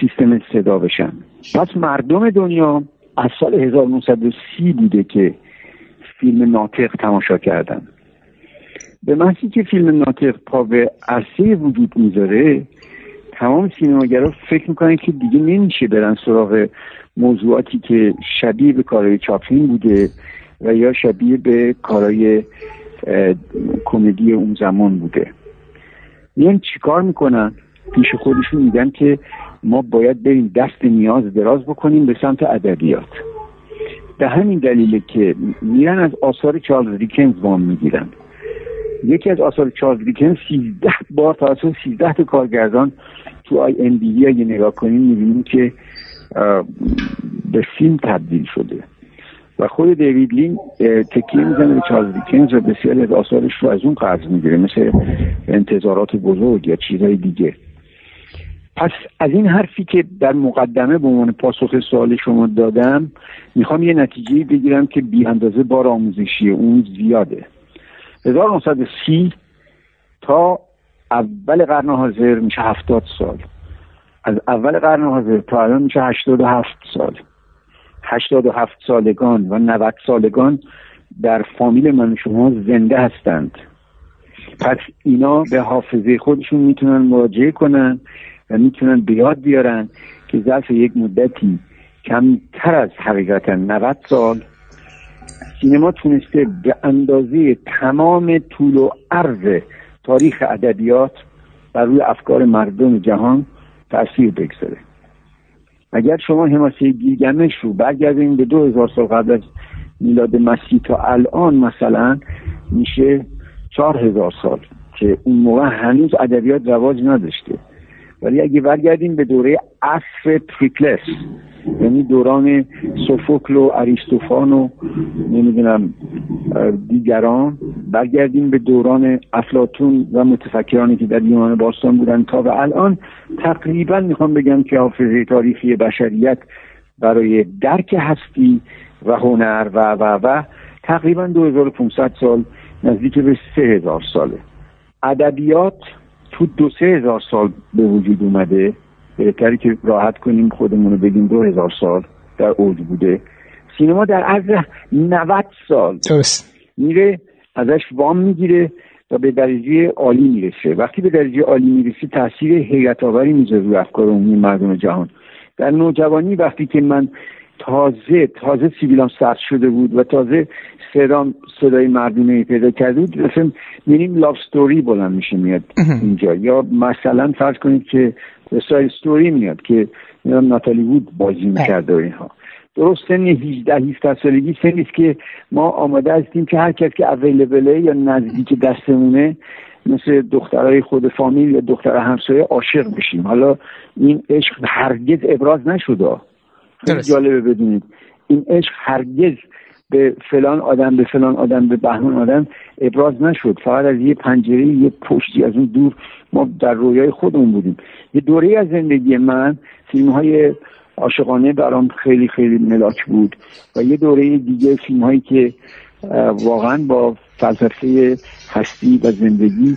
سیستم صدا بشن. پس مردم دنیا از سال 1930 بوده که فیلم ناطق تماشا کردن. به محضی که فیلم ناطق پا به عرصه وجود می‌ذاره تمام سینماگرا فکر می‌کنن که دیگه نمیشه برن سراغ موضوعاتی که شبیه به کارهای چاپلین بوده و یا شبیه به کارهای کمدی اون زمان بوده. میان چیکار می‌کنن؟ پیش خودشون میگن که ما باید بریم دست نیاز دراز بکنیم به سمت ادبیات. به همین دلیله که میرن از آثار چارلز دیکنز وام می‌گیرن. یکی از آثار چارلز دیکنز سیزده بار توسط سیزده تا کارگردان تو آی ام بی اگه نگاه کنیم می‌بینیم که به فیلم تبدیل شده. و خود دیوید لین تکیه می‌زنه به چارلز دیکنز و بسیاری از آثارش رو از اون قرض می‌گیره مثل انتظارات بزرگ یا چیزهای دیگه. پس از این حرفی که در مقدمه به عنوان پاسخ سوال شما دادم می‌خوام یه نتیجه بگیرم که بی اندازه بار آموزشی اون زیاده. 1930 تا اول قرن حاضر میشه هفتاد سال. از اول قرن حاضر تا الان میشه 87 سال. 87 سالگان و 90 سالگان در فامیل من شما زنده هستند. پس اینا به حافظه خودشون می‌تونن مراجعه کنن و می‌تونن بیاد بیارن که ظرف یک مدتی کمتر از حقیقتا 90 سال سینما تونسته به اندازه تمام طول و عرض تاریخ ادبیات بر روی افکار مردم جهان تاثیر بگذاره. اگر شما حماسه گیلگمش رو برگردیم به دو هزار سال قبل از میلاد مسیح تا الان مثلا میشه چهار هزار سال که اون موقع هنوز ادبیات رواج نداشته. ولی اگه برگردیم به دوره عصر تریکلس یعنی دوران سوفوکل و اریستوفان و نمی‌دونم دیگران برگردیم به دوران افلاتون و متفکرانی که در یونان باستان بودن تا به الان تقریبا می‌خوام بگم که حافظه تاریخی بشریت برای درک هستی و هنر و و و تقریبا 2500 سال نزدیک به 3000 ساله. ادبیات تو دو سه هزار سال به وجود اومده. بهتری که راحت کنیم خودمون رو بگیم دو هزار سال در اوج بوده. سینما در عرض 90 سال درست. میره ازش وام می‌گیره و به درجه عالی می‌رسه. وقتی به درجه عالی می‌رسه تاثیر حیرت آوری می‌ذاره روی افکار عمومی مردم جهان. در نوجوانی وقتی که من تازه تازه سیبیلان سرد شده بود و تازه صدا صدای مردونه پیدا کرده بود مثلا میریم لاف ستوری بلند میشه میاد اینجا. یا مثلا فرض کنید که سای ستوری میاد که ناتالی وود بازی می‌کرده و اینها. درست سن 18 17 سالگی سنی است که ما آماده هستیم که هر کس که اویلیبله یا نزدیک دستمونه مثل دخترای خود فامیل یا دختر همسایه عاشق بشیم. حالا این عشق هرگز ابراز نشده خیلی جالبه بدونید. این عشق هرگز به فلان آدم به فلان آدم به بهمان آدم ابراز نشد. فقط از یه پنجره یه پشتی از اون دور ما در رویای خودمون بودیم. یه دوره از زندگی من فیلم های عاشقانه برام خیلی خیلی ملاک بود و یه دوره دیگه فیلم هایی که واقعا با فلسفه هستی و زندگی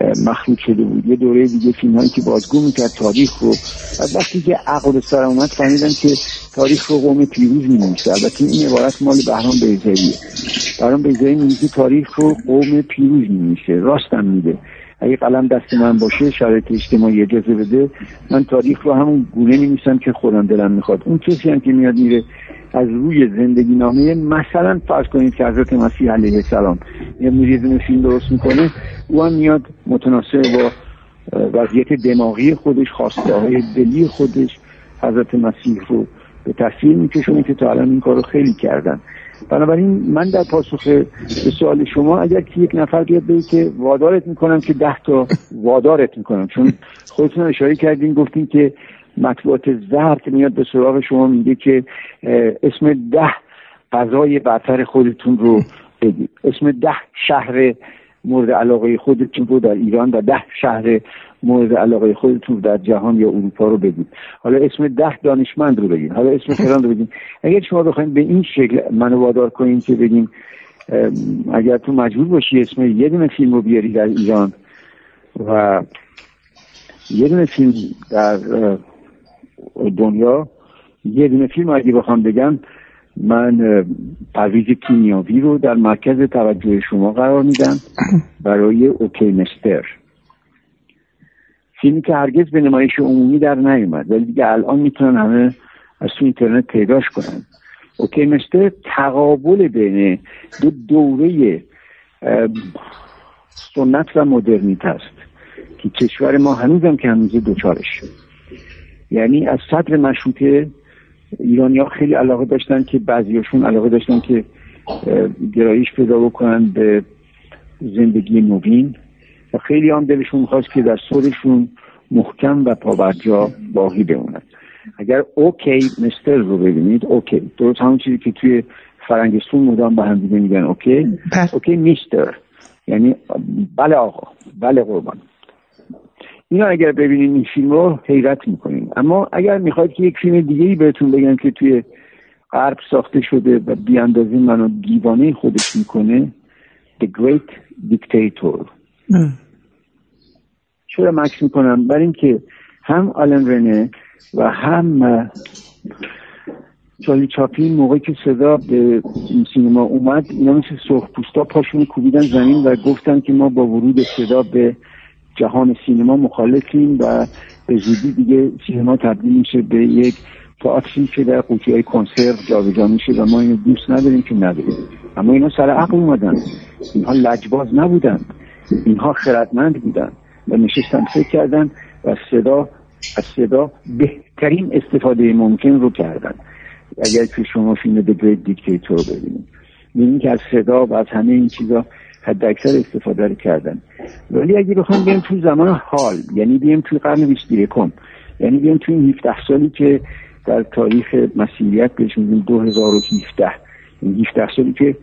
مخلوط شده بود. یه دوره دیگه فیلم هایی که بازگو می‌کرد تاریخ رو. و وقتی که عقل سر اومد فهمیدن که تاریخ رو قوم پیروز می البته این عبارت مال بهرام بیزاییه بهرام بیزایی می تاریخ رو قوم پیروز می راستم میده. اگه قلم دست من باشه شرایط اجتماعی اجازه بده من تاریخ رو همون گونه نمیسم که خودم دلم می‌خواد. اون کسی هم که میاد میره از روی زندگی نامه مثلا فرض کنید که حضرت مسیح علیه السلام یه میریزن فیلم درست می‌کنه او هم میاد متناسب با وضعیت دماغی خودش خواسته های دلی خودش حضرت مسیح رو به تصویر میکشونه که تا الان این کار رو خیلی کردن. بنابراین من در پاسخ به سوال شما اگر که یک نفر بیاد بگه که وادارت می‌کنم که ده تا وادارت می‌کنم چون خودتون اشاره کردین گفتین که مطبوعات زرد میاد به سراغ شما میگه که اسم ده غذای برتر خودتون رو بگید اسم ده شهر مورد علاقه خودتون رو در ایران و ده شهر مورد علاقه خودتون در جهان یا اروپا رو بگید حالا اسم ده دانشمند رو بگید حالا اسم فلان رو بگید اگر شما بخواید به این شکل منو وادار کنیم که بگیم اگر تو مجبور باشی اسم یه دونه فیلم رو بیاری در ایران و یه دونه فیلم در دنیا. یه دونه فیلم اگه بخوام بگم من پرویز کیمیاوی رو در مرکز توجه شما قرار میدم (coughs) برای OK Mister. فیلمی که هرگز به نمایش عمومی در نیومد ولی دیگه الان می‌تونن همه از تو اینترنت پیداش کنن. OK Mister تقابل بین دو دوره سنت و مدرنیت است که کشور ما هنوزم که هنوز دچارشه. یعنی از صدر مشروطه ایرانی خیلی علاقه داشتن که بعضیاشون علاقه داشتن که گرایش پیدا بکنن به زندگی نوین و خیلی هم دلشون خواست که در صورشون محکم و پابرجا باقی بمونن اگر OK Mister رو ببینید OK درست همون چیزی که توی فرنگستون مدام به هم دیگه میگن OK. OK Mister یعنی بله آقا بله قربان اینا اگر ببینین این فیلم رو حیرت می‌کنین. اما اگر می‌خواید که یک فیلم دیگه ای بهتون بگم که توی غرب ساخته شده و بی‌اندازه منو دیوانه خودش می‌کنه The Great Dictator. چرا مکث می‌کنم؟ برای اینکه هم آلن رنه و هم چالی چاپین موقعی که صدا به سینما اومد اینا مثل سرخ پوستا پاشون کوبیدن زمین و گفتن که ما با ورود صدا به جهان سینما مخالفیم و به زودی دیگه سینما تبدیل میشه به یک تئاتری که در قوطی های کنسرو جابجا میشه و ما اینو دوست نداریم که نداریم. اما اینا سر عقل اومدن. اینها لجباز نبودن. اینها خردمند بودن و نشستن فکر کردن و صدا از صدا بهترین استفاده ممکن رو کردن. اگر که شما فیلم The Great Dictator ببینید. می‌بینید که از صدا و از همه این چیزا حد اکثر استفاده رو کردن. ولی اگه بخوام بیم توی زمان حال یعنی بیم توی قرن 21 یعنی بیم توی این 17 سالی که در تاریخ مسیحیت بهش میگیم 2017 این 17 سالی که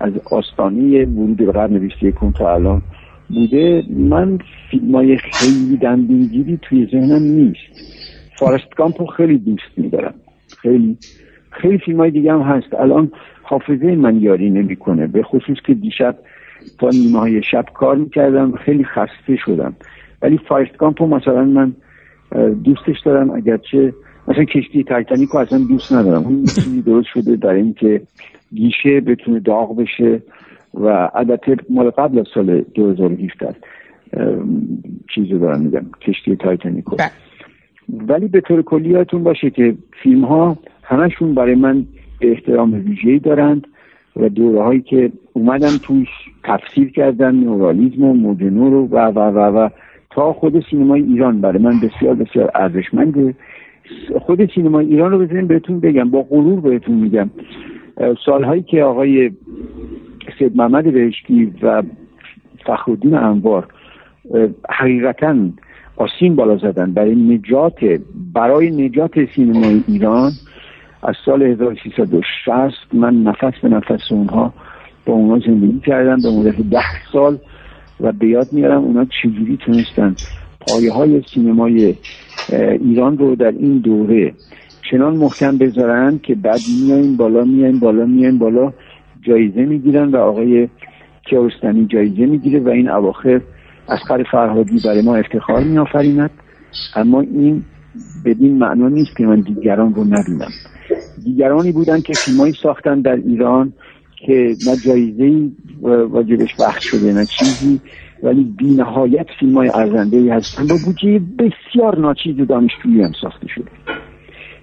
از آستانه ورود به قرن 21 تا الان بوده من فیلم های خیلی دندونگیری توی ذهنم نیست. فارست گامپ خیلی دوست میدارم. خیلی خیلی فیلم های دیگه هم هست. الان حافظه من یاری نمی‌کنه به خصوص که دیشب تا نیمه های شب کار می‌کردم خیلی خسته شدم. ولی فارست گامپ مثلا من دوستش دارم اگرچه مثلا کشتی تایتانیک رو اصلا دوست ندارم. اون چیزی درست شده در اینکه گیشه بتونه داغ بشه و البته مال قبل از سال 2017 چیزی دارم میگم کشتی تایتانیکو بله. ولی به طور کلیاتون باشه که فیلم ها همشون برای من احترام ویژه‌ای دارند. و دوره هایی که اومدم توش تفسیر کردن نورالیزم و موجنو رو و و و و تا خود سینمای ایران برای من بسیار بسیار ارزشمنده. خود سینمای ایران رو بزنیم بهتون بگم با غرور بهتون میگم. سالهایی که آقای سید محمد بهشتی و فخرالدین انوار حقیقتا آسین بالا زدن برای نجات برای نجات سینمای ایران از سال 1360 من نفس به نفس اونها با اونها زندگی کردم. به مدت ده سال و به یاد میارم اونا چجوری تونستن پایه های سینمای ایران رو در این دوره چنان محکم بذارن که بعد میایم بالا میایم بالا میایم بالا جایزه می‌گیرن و آقای کیارستمی جایزه می‌گیره و این اواخر اسقر فرهادی برای ما افتخار میآفریند. اما این بدین معنا نیست که من دیگران رو نبینم. دیگرانی بودن که فیلمایی ساختن در ایران که نه جایزه واجبش بخش شده نه چیزی ولی بی نهایت فیلم های ارزنده ای هستن. با بودجه بسیار ناچیز دانشجویی هم ساخته شده.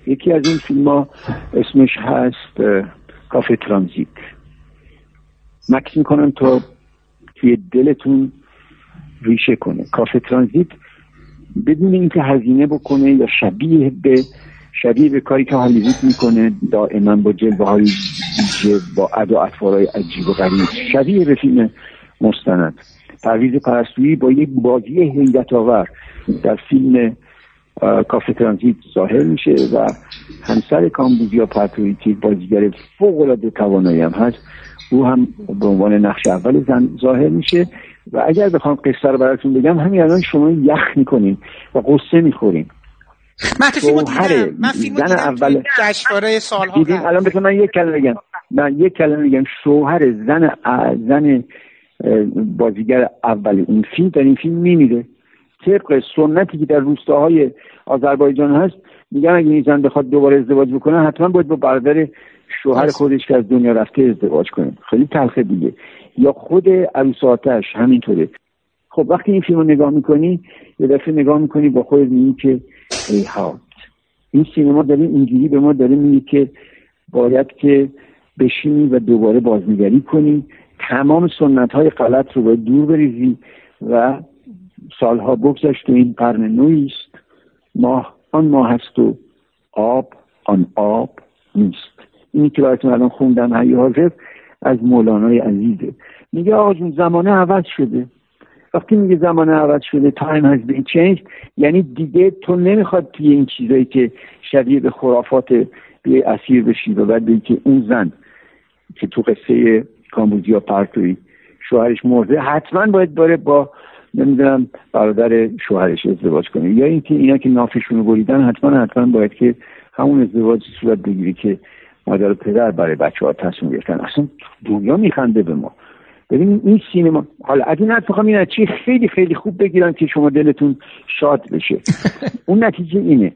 یکی از این فیلم ها اسمش هست کافه ترانزیت. مکس می‌کنم تا توی دلتون ریشه کنه. کافه ترانزیت بدون اینکه هزینه بکنه یا شبیه به شبیه به کاری که هالیوود می‌کنه دائما با جلوه های با ادا اطوارهای عجیب و غریب شبیه به فیلم مستند. پرویز پرستویی با یک بازی حیرت آور در فیلم کافه ترانزیت ظاهر میشه و همسر کامبوزیا پرتویی که بازیگر فوق العاده توانایی هم هست. او هم به عنوان نقش اول زن ظاهر میشه. و اگر بخوام قصه رو براتون بگم همین الان شما یخ می‌کنین و قصه می‌خورین. من فیلمو دیدم. من فیلمو دیدم اول جشنواره سالها الان بذار من یک کلمه بگم. من یک کلمه بگم شوهر زن زن بازیگر اول این فیلم در این فیلم میمیره. طبق سنتی که در روستاهای آذربایجان هست میگن اگه این زن بخواد دوباره ازدواج بکنه حتما باید با برادر شوهر خودش که از دنیا رفته ازدواج کنه. خیلی تلخه دیگه. یا خود عروس همینطوره. خب وقتی این فیلم رو نگاه می‌کنی یه دفعه نگاه می‌کنی با خودت میگی که ای این سینما داره اینجوری به ما داره میگه که باید که بشینی و دوباره بازنگری کنی. تمام سنت های غلط رو باید دور بریزی و سالها بگذشت و این قرن نوی است ماه آن ماه هست و آب آن آب نیست. اینی که براتون الان خوندم هی حاضر از مولانای عزیزه. میگه آقا جون زمانه عوض شده. وقتی میگه زمانه عوض شده تایم has been changed یعنی دیگه تو نمی‌خواد توی این چیزایی که شبیه به خرافات بیه اسیر بشی و بعد که اون زن که تو قصه کامبوزیا پرتوی شوهرش مرده حتما باید باره با نمی‌دونم برادر شوهرش ازدواج کنه. یا اینکه اینا که نافشون رو بریدن حتما حتما باید که همون ازدواج صورت بگیری که مادر و پدر برای بچه ها تصمیم گرفتن. اصلا دنیا میخنده به ما. ببین این سینما حالا از این حرف این چی خیلی خیلی خوب بگیرن که شما دلتون شاد بشه. (laughs) اون نتیجه اینه.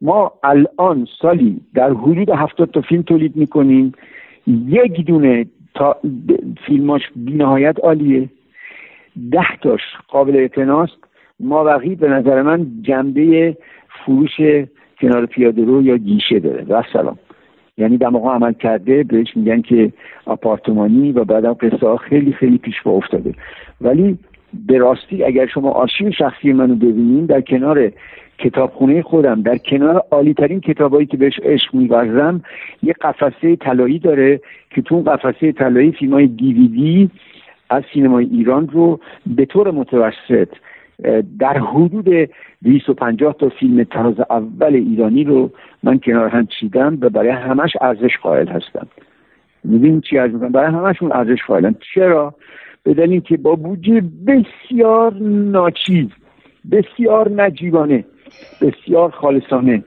ما الان سالی در حدود هفتاد تا فیلم تولید می‌کنیم. یک دونه تا فیلماش بینهایت عالیه. ده تاش قابل اعتناست. ما وقی به نظر من جنبه فروش کنار پیاده رو یا گیشه داره. و سلام. یعنی دماغ عمل کرده بهش میگن که آپارتمانی و بعدم قصه ها خیلی خیلی پیش با افتاده. ولی به راستی اگر شما آرشیو شخصی منو ببینین در کنار کتابخونه خودم در کنار عالی ترین کتابایی که بهش عشق میورزم یه قفسه طلایی داره که تو اون قفسه طلایی فیلم های دیویدی از سینمای ایران رو به طور متوسط در حدود 250 تا فیلم تراز اول ایرانی رو من کنار هم چیدم و برای همش ارزش قائل هستم. می‌دونیم چی از می‌کنم؟ برای همشون ارزش قائلم چرا؟ به دلیل که با بودجه بسیار ناچیز بسیار نجیبانه بسیار خالصانه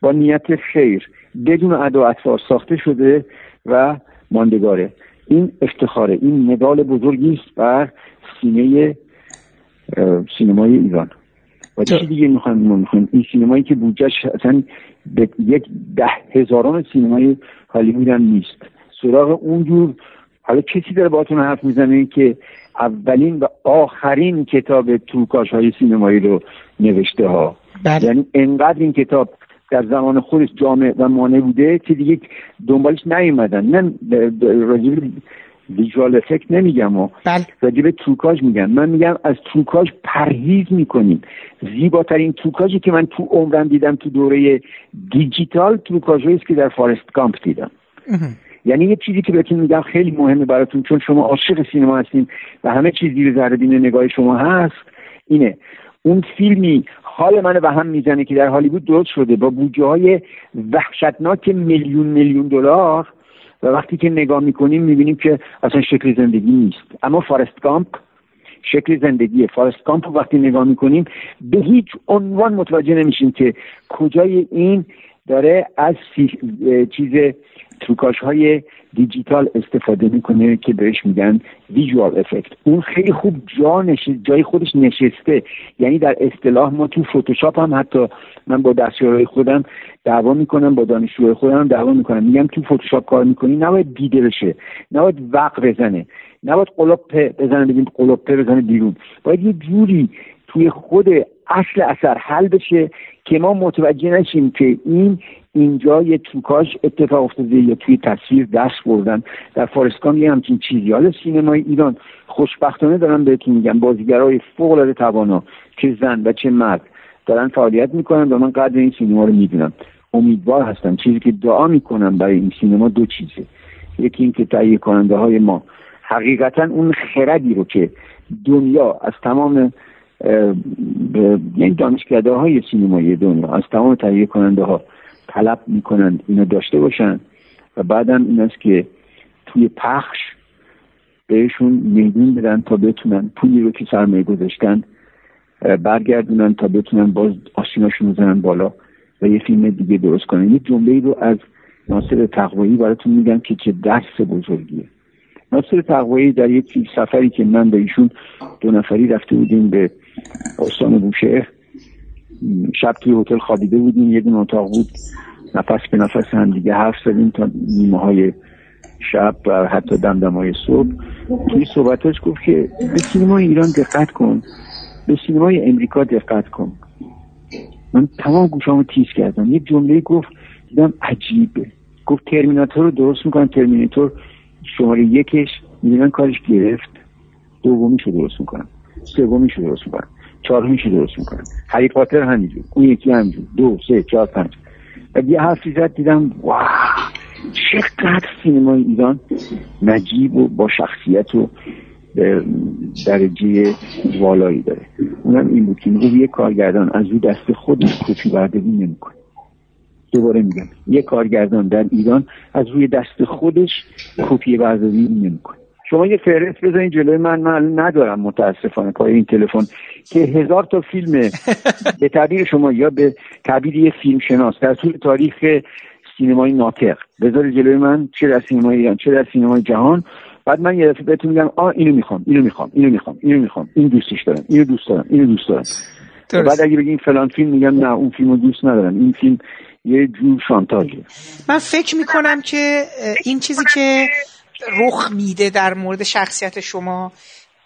با نیت خیر بدون ادا اطفار ساخته شده و ماندگاره. این افتخاره این مدال بزرگی است بر سینه سینمای ایران. و چی دیگه می‌خوایم می‌خوایم این سینمایی که بودجهش اصلا به یک ده هزاران سینمای هالیوود هم نیست. سراغ اونجور حالا کسی داره باتون حرف می‌زنه که اولین و آخرین کتاب تروکاژ های سینمایی رو نوشته ها. بله. یعنی انقدر این کتاب در زمان خودش جامع و مانع بوده که دیگه دنبالش نیومدن. نه راجب visual effect نمیگم و بله. راجب تروکاژ میگم. من میگم از تروکاژ پرهیز می‌کنیم. زیباترین توکاجی که من تو عمرم دیدم تو دوره دیجیتال توکاج است که در فارست کامپ دیدم. یعنی یه چیزی که بهتون میگم خیلی مهمه براتون چون شما عاشق سینما هستین و همه چیز زیر ذره بین نگاه شما هست اینه. اون فیلمی حال منو به هم می‌زنه که در هالیوود درست شده با بودجه های وحشتناک میلیون میلیون دلار و وقتی که نگاه می‌کنیم می‌بینیم که اصلا شکل زندگی نیست. اما فارست کامپ شکل زندگی. فارست کامپ وقتی نگاه می‌کنیم به هیچ عنوان متوجه نمیشیم که کجای این داره از چیز تروکاش های دیجیتال استفاده می‌کنه که بهش میگن ویژوال افکت. اون خیلی خوب جا جای خودش نشسته. یعنی در اصطلاح ما تو فتوشاپ هم حتی من با دستیارهای خودم دعوا می‌کنم با دانشجوهای خودم دعوا می‌کنم میگم تو فتوشاپ کار می‌کنی نباید دیده بشه. نباید وقت بزنه. نباید قلوپه بزنه ببین قلوپه بزنه بیرون. باید یه جوری توی خود اصل اثر حل بشه که ما متوجه نشیم که این اینجا یه توکاش اتفاق افتاده یا توی تصویر دست بردن. در فارسکان یه همچین چیزی. حالا سینمای ایران خوشبختانه دارم بهتون میگم. بازیگرای فوق العاده توانا چه زن و چه مرد دارن فعالیت می‌کنن و من قدر این سینما رو می‌دونم. امیدوار هستم. چیزی که دعا می‌کنم برای این سینما دو چیزه. یکی اینکه تهیه کننده های ما. حقیقتا اون خردی رو که دنیا از تمام یعنی دانشکده های سینمایی دنیا از تمام تهیه کننده ها طلب می‌کنند اینو داشته باشن و بعدم این است که توی پخش بهشون میدون بدن تا بتونن پولی رو که سرمایه گذاشتن برگردونن تا بتونن باز آسیناشون بزنن بالا. و یه فیلم دیگه درست کنن. یه جمله رو از ناصر تقوایی براتون میگم که چه درس بزرگیه. ناصر تقوایی در یک سفری که من به ایشون دو نفری رفته بودیم به استان بوشهر شب توی هتل خوابیده بودیم. یه دون اتاق بود. نفس به نفس هم دیگه حرف زدیم تا نیمه های شب و حتی دمدم های صبح. توی صحبتاش گفت که به سینما ایران دقت کن. به سینمای امریکا دقت کن. من تمام گوشامو تیز کردم. یه جمله گفت دیدم عجیبه. گفت ترمیناتور رو درست می‌کنن ترمیناتور شماره یکش می‌دونن کارش گرفت. دومیش رو درست می‌کنن. سومیش رو درست می‌کنن. چهارمیش رو درست می‌کنن. هری پاتر همینجور. اون یکی همینجور. دو سه چهار پنج. و یه حرفی زد دیدم واو چقدر سینمای ایران نجیب و با شخصیت و درجه والایی داره. اونم این بود که میگه یه کارگردان از روی دست خودش کپی برداری نمی‌کنه. دوباره میگم یه کارگردان در ایران از روی دست خودش کپی برداری نمی‌کنه. شما یه فهرست بزنید جلوی من من ندارم متاسفانه پای این تلفن که هزار تا فیلم (laughs) به تعبیر شما یا به تعبیر یه فیلم شناس در طول تاریخ سینمای ناطق. بذار جلوی من چه در سینمای ایران چه در سینمای جهان. بعد من یه دفعه بهتون میگم آ اینو می‌خوام اینو می‌خوام اینو می‌خوام اینو می‌خوام این دوستش دارم اینو دوست دارم اینو دوست دارم. بعد اگه بگین فلان فیلم میگم نه اون فیلمو دوست ندارم. این فیلم یه جور شانتاژه. من فکر می‌کنم که این چیزی که رخ میده در مورد شخصیت شما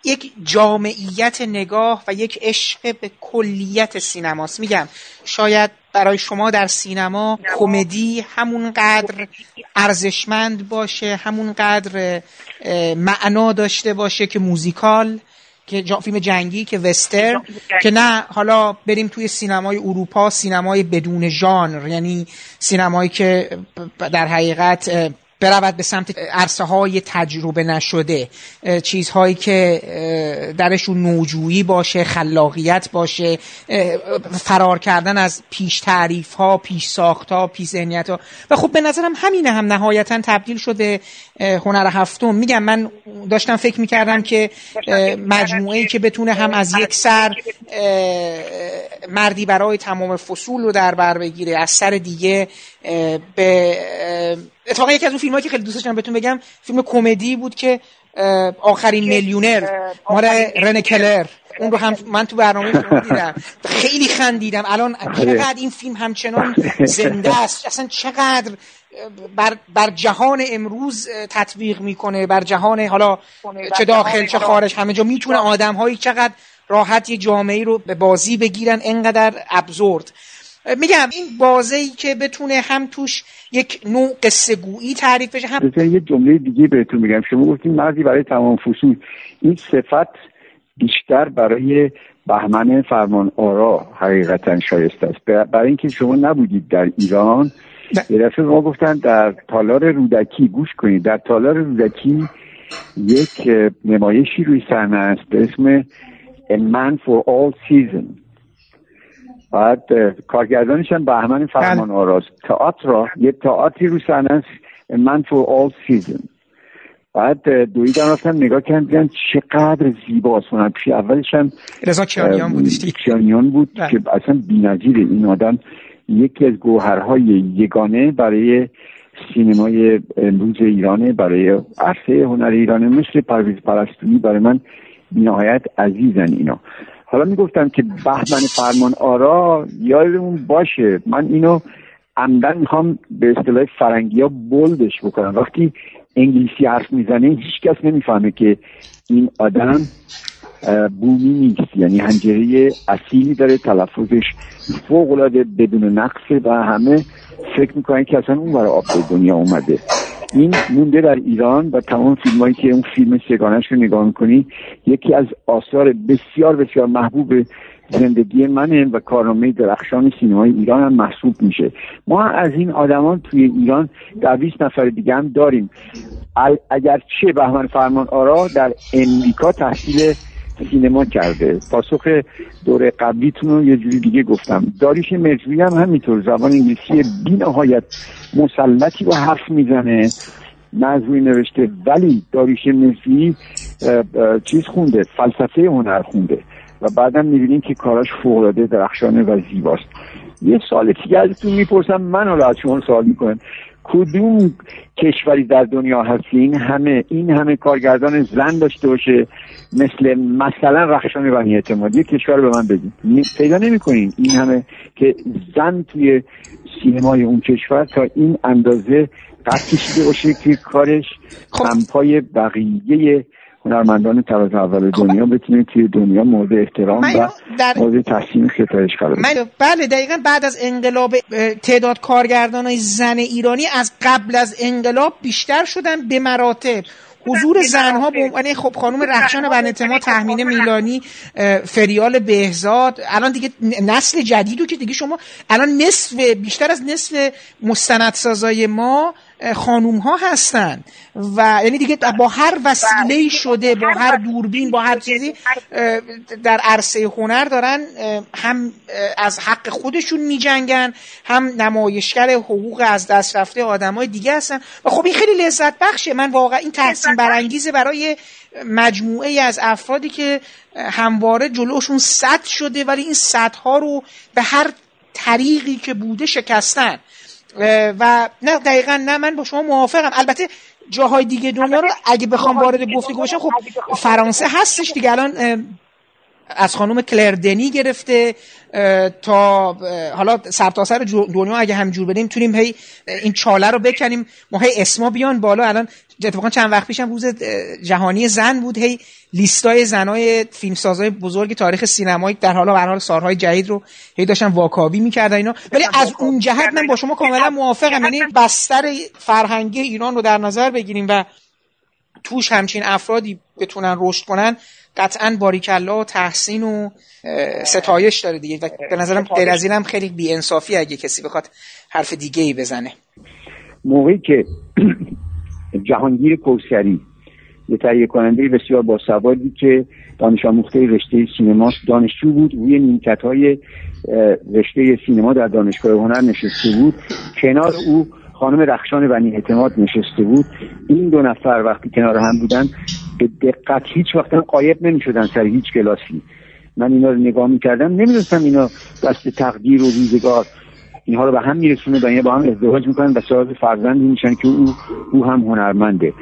یک جامعیت نگاه و یک عشق به کلیت سینماست. میگم شاید برای شما در سینما کمدی همونقدر ارزشمند باشه همونقدر معنا داشته باشه که موزیکال که فیلم جنگی که وستر که نه حالا بریم توی سینمای اروپا سینمای بدون ژانر. یعنی سینمایی که در حقیقت برود به سمت عرصه های تجربه نشده چیزهایی که درشون نوجویی باشه خلاقیت باشه فرار کردن از پیش تعریف ها پیش ساخت ها پیش ذهنیت ها و خب به نظرم همینه هم نهایتا تبدیل شده هنر هفتم. میگم من داشتم فکر می‌کردم که مجموعه ای که بتونه هم از یک سر مردی برای تمام فصول رو در بر بگیره از سر دیگه به اتفاقا یکی از اون فیلمایی که خیلی دوست داشتم بهتون بگم فیلم کمدی بود که آخرین میلیونر مال رن کلر. اون رو هم من تو برنامه (laughs) دیدم. خیلی خندیدم. الان چقدر این فیلم همچنان زنده است. اصلا چقدر بر, بر جهان امروز تطبیق می‌کنه بر جهان حالا چه داخل چه خارج همه جا می‌تونه آدم هایی چقدر راحت یه جامعه رو به بازی بگیرن انقدر ابزورد. میگم این بازه ای که بتونه هم توش یک نوع قصه گویی تعریف بشه هم یه جمله دیگه بهتون میگم. شما گفتین مردی برای تمام فصول. این صفت بیشتر برای بهمن فرمان آرا حقیقتا شایسته است. برای اینکه شما نبودید در ایران یه دفعه ما گفتن در تالار رودکی گوش کنید. در تالار رودکی یک نمایشی روی صحنه است به اسم A Man for All Season بعد کارگردانش هم بهمن فرمان بله. آراست. تئاتر را یه تئاتری رو صحنه است man for all season بعد دویدن رفتن نگاه کردن چقدر زیباست من پیش اولش هم رضا کیانیان بودش کیانیان بود بله. که اصلا بی‌نظیره. این آدم یکی از گوهرهای یگانه برای سینمای امروز ایرانه برای عرصه هنر ایرانه مثل پرویز پرستویی برای من نهایت عزیزن اینا. حالا می‌گفتم که بهمن فرمان آرا یادمون باشه. من اینو عمدن می‌خوام به اصطلاح فرنگی ها بلدش بکنم. وقتی انگلیسی حرف می‌زنه هیچ کس نمی‌فهمه که این آدم بومی نیست. یعنی هنجره اصیلی داره تلفظش فوق العاده بدون نقصه و همه فکر می‌کنن که اصلا اون برای آب دنیا اومده. این مونده در ایران و تمام فیلم هایی که اون فیلم سگانش رو نگاه می‌کنی یکی از آثار بسیار بسیار محبوب زندگی منه و کارنامه درخشان سینمای ایران هم محسوب میشه. ما از این آدمان توی ایران 20 نفر دیگه هم داریم. اگر چه بهمن فرمان آرا در امریکا تحصیل سینما کرده. پاسخ دوره قبلیتون رو یه جوری دیگه گفتم. داریش مرجوی هم همینطور. زبان انگلیسی بی نهایت مسلطی رو حرف می‌زنه. نظمی نوشته. ولی داریش مرجوی چیز خونده. فلسفه هنر خونده. و بعدم می‌بینیم که کاراش فوقلاده درخشانه و زیباست. یه سال دیگه ازتون می‌پرسم. من حالا از شما سوال می‌کنم. کدوم کشوری در دنیا هستین؟ همه این همه کارگردان زن داشته باشه مثل مثلا رخشان بنی اعتمادی کشور به من بگید. پیدا نمی‌کنین. این همه که زن توی سینمای اون کشور تا این اندازه قد کشیده باشه که کارش خب. همپای بقیه هنرمندان طراز اول خب. دنیا بتونه توی دنیا مورد احترام و در... مورد تحسین ستایش قرار بله دقیقا بعد از انقلاب تعداد کارگردان های زن ایرانی از قبل از انقلاب بیشتر شدن به مراتب. حضور زنها به عنوان خب خانم رخشان و اعتماد تحمینه میلانی فریال بهزاد. الان دیگه نسل جدیدو که دیگه شما الان نصف بیشتر از نصف مستندسازای ما خانوم ها هستن. و یعنی دیگه با هر وسیله شده با هر دوربین با هر چیزی در عرصه هنر دارن هم از حق خودشون میجنگن هم نمایشگر حقوق از دست رفته های دیگه هستن. و خب این خیلی لذت بخشه من واقعا این تحسین برانگیزه برای مجموعه از افرادی که همواره جلوشون صد شده ولی این صدها رو به هر طریقی که بوده شکستن. و نه دقیقا نه من با شما موافقم. البته جاهای دیگه دنیا رو اگه بخوام وارد گفتگو باشم خب فرانسه هستش دیگه. الان از خانم کلردنی گرفته تا حالا سرتاسر سر دنیا اگه همینجور بدیم می‌تونیم هی این چاله رو بکنیم. ما هی اسما بیان بالا الان اتفاقا چند وقت پیشم روز جهانی زن بود. هی لیستای زنای فیلمسازای بزرگ تاریخ سینمایی در حالا به حال سالهای جدید رو هی داشتن واکاوی می‌کردن اینا. ولی از اون جهت من با شما کاملا موافقم. یعنی بستر فرهنگی ایران رو در نظر بگیریم و توش همچین افرادی بتونن رشد کنن قطعا باریکلا و تحسین و ستایش داره دیگه. و به نظرم غیر از اینم خیلی بیانصافی اگه کسی بخواد حرف دیگه ای بزنه. موقعی که جهانگیر کوسری یه تهیه کننده بسیار باسوادی که دانش آموخته رشته سینما دانشجو بود. روی نیمکت های رشته سینما در دانشگاه هنر نشسته بود. کنار او خانم رخشان بنی اعتماد نشسته بود. این دو نفر وقتی کنار هم بودن به دقت هیچ وقت قایب نمی شدن سر هیچ کلاسی. من اینا رو نگاه می‌کردم نمی‌دونستم اینا دست تقدیر و روزگار اینها رو به هم میرسونه و با هم ازدواج می‌کنن و صاحب فرزندی میشن که او او هم هنرمنده.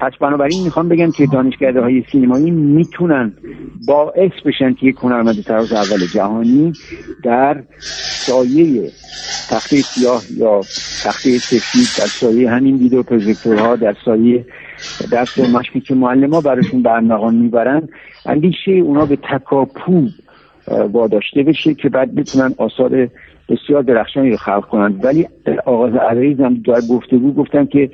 پس بنابراین می‌خوام بگم که دانشگاه های سینمایی می‌تونن باعث بشن که یک هنرمند طراز اول جهانی در سایه تخته سیاه یا تخته سفید در سایه همین ویدیو پروژکتورها در سایه دست مشکی که معلم ها براشون برنقان می‌برن اندیشه اونا به تکاپو واداشته بشه که بعد بتونن آثار بسیار درخشانی رو خلق کنند. ولی آغاز عریض هم در گفتگو گفتن که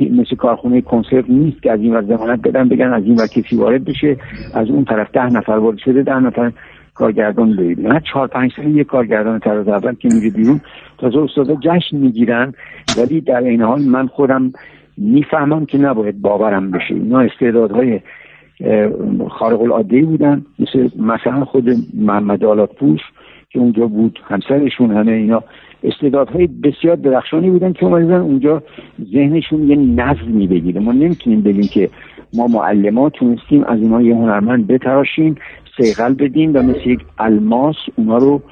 مثل کارخونه کنسرت نیست که از این وقت زمانت بدن بگن از این وقت کسی وارد بشه. از اون طرف ده نفر وارد شده ده نفر کارگردان برید نه چهار پنج سال یک کارگردان طراز اول که میره بیرون. تازه استادا جشن می‌گیرن. ولی در این حال من خودم می‌فهمم که نباید باورم بشه. اینا استعدادهای خارق العاده بودن. مثل مثلا خود محمد آلات پوش که اونجا بود همسرشون همه اینا استعدادهای بسیار درخشانی بودن که اومدن اونجا ذهنشون یه نظمی بگیره. ما نمی‌تونیم بگیم که ما معلمات تونستیم از اینا یه هنرمند بتراشیم سیغل بدیم و مثل یک الماس اونا رو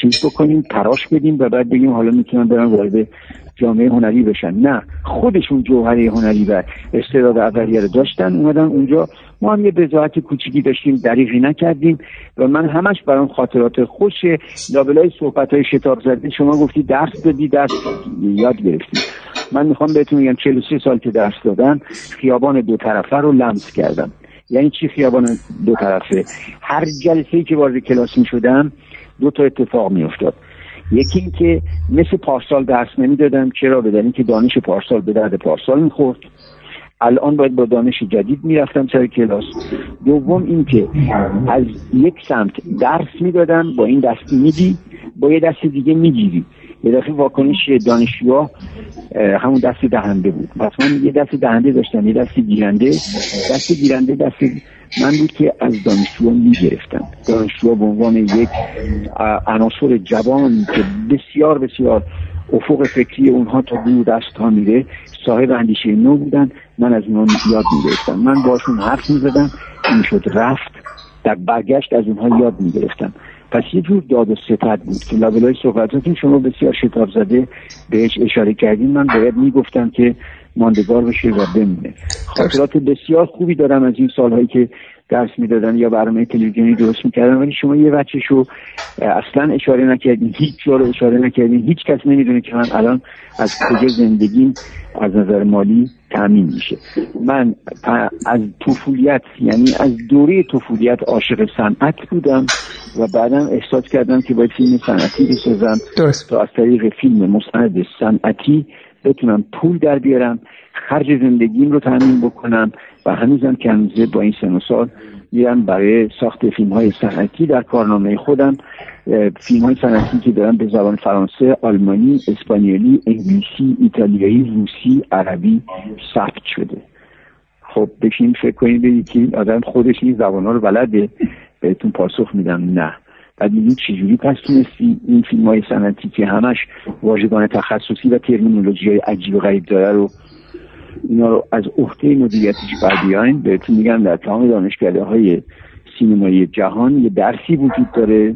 چیز بکنیم تراش بدیم و بعد بگیم حالا می‌تونن برن وارد جامعه هنری بشن. نه خودشون جوهره هنری و استعداد اولیه رو داشتن اومدن اونجا. ما هم یه بزاعت کوچیکی داشتیم دریغی نکردیم و من همش برام خاطرات خوش لابلای صحبت های شتاب زده شما گفتی درس دادی درس یاد گرفتی. من می‌خوام بهتون میگم 43 سال که درس دادن خیابان دو طرفه رو لمس کردم. یعنی چی خیابان دو طرفه؟ هر جلسه که وارد کلاس می شدم دو تا اتفاق می افتاد یکی اینکه مثل پارسال درس نمی‌دادم چرا بدن که دانش پارسال به درد پارسال می‌خورد. الان باید با دانش جدید می‌رفتم سر کلاس. دوم اینکه از یک سمت درس می‌دادم با این دستی میدی با یه دست دیگه می‌گیری. یه دفعه واکنش دانشجوها همون دست دهنده بود. پس من یه دست دهنده داشتم یه دست گیرنده. دست گیرنده دست من بود که از دانشجوها می‌گرفتم. دانشجوها به عنوان یک عناصر جوان که بسیار بسیار افق فکری اونها تا دور دست ها میره صاحب اندیشه نو بودن. من از اونها یاد می‌گرفتم. من باشون حرف می‌زدم این شد رفت. در برگشت از اونها یاد می‌گرفتم. پس یه جور داد و ستد بود که لابلای صحبتاتون شما بسیار شتاب زده بهش اشاره کردین. من باید می‌گفتم که ماندگار بشه و بمونه. خاطرات بسیار خوبی دارم از این سالهایی که درس می‌دادن یا برنامه تلویزیونی درست می‌کردن ولی شما یه بچه شو اصلا اشاره نکردین هیچ جا رو اشاره نکردین هیچ کس نمی‌دونه که من الان از کجا زندگیم از نظر مالی تامین میشه. من از طفولیت یعنی از دوره طفولیت عاشق صنعت بودم و بعدا احساس کردم که باید فیلم صنعتی بسازم تا از طریق فیلم مستند صنعتی بتونم پول در بیارم خرج زندگیم رو تامین بکنم و هنوزم که هنوزه با این سن و سال میرم برای ساخت فیلم های صنعتی در کارنامه خودم. فیلم های صنعتی که دارم به زبان فرانسه، آلمانی، اسپانیولی، انگلیسی، ایتالیایی، روسی، عربی ثبت شده. خب بشین فکر کنید که آدم خودش این زبان ها رو بلده. بهتون پاسخ میدم نه. بعد میگید چجوری پس تونستی این فیلم های صنعتی که همش واژگان تخصصی و ترمینولوژی های عجیب و غریب داره رو اینا رو از عهده مدیریتش بیاین. بهتون میگم در تمام دانشکده های سینمایی جهان یه درسی وجود داره. و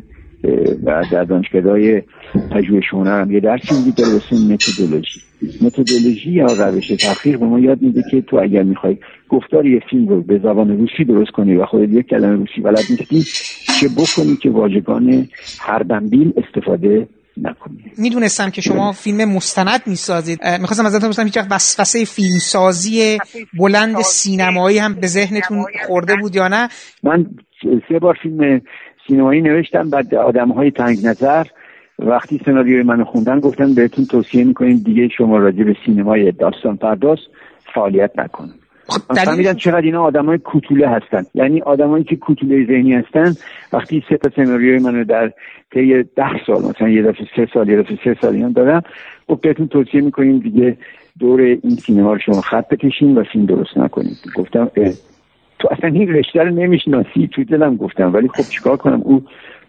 در دانشگاه پژوهش هنر هم یه درسی می‌دید داره به متدولوژی. متدولوژی یا روش تحقیق به ما یاد میده که تو اگر می‌خوای گفتار یه فیلم رو به زبان روسی درست کنی و خودت یک کلمه روسی بلد نیستی چه بکنی که واژگان هر دنبیل استفاده نکنید می‌دونستم که شما فیلم مستند می‌سازید. می‌خواستم ازتون بپرسم هیچ وقت وسوسه فیلمسازی بلند سینمایی هم به ذهنتون خورده بود یا نه؟ من سه بار فیلم سینمایی نوشتم بعد آدم های تنگ نظر وقتی سناریوی منو خوندن گفتن بهتون توصیه می‌کنیم دیگه شما راجع به سینمای داستان پرداز فعالیت نکنید خب فهمیدن چقدر اینا آدمای کوتوله هستن. یعنی آدمایی که کوتوله ذهنی هستن وقتی سه تا سناریوی منو در طی ده سال مثلا یه دفعه سه سال یه دفعه سه سال اینا دادم خب بهتون توصیه می‌کنیم دیگه دور این سینما رو شما خط بکشین و فیلم درست نکنید. گفتم تو اصلا این رشته رو نمی‌شناسی. تو دلم گفتم. ولی خب چیکار کنم؟ او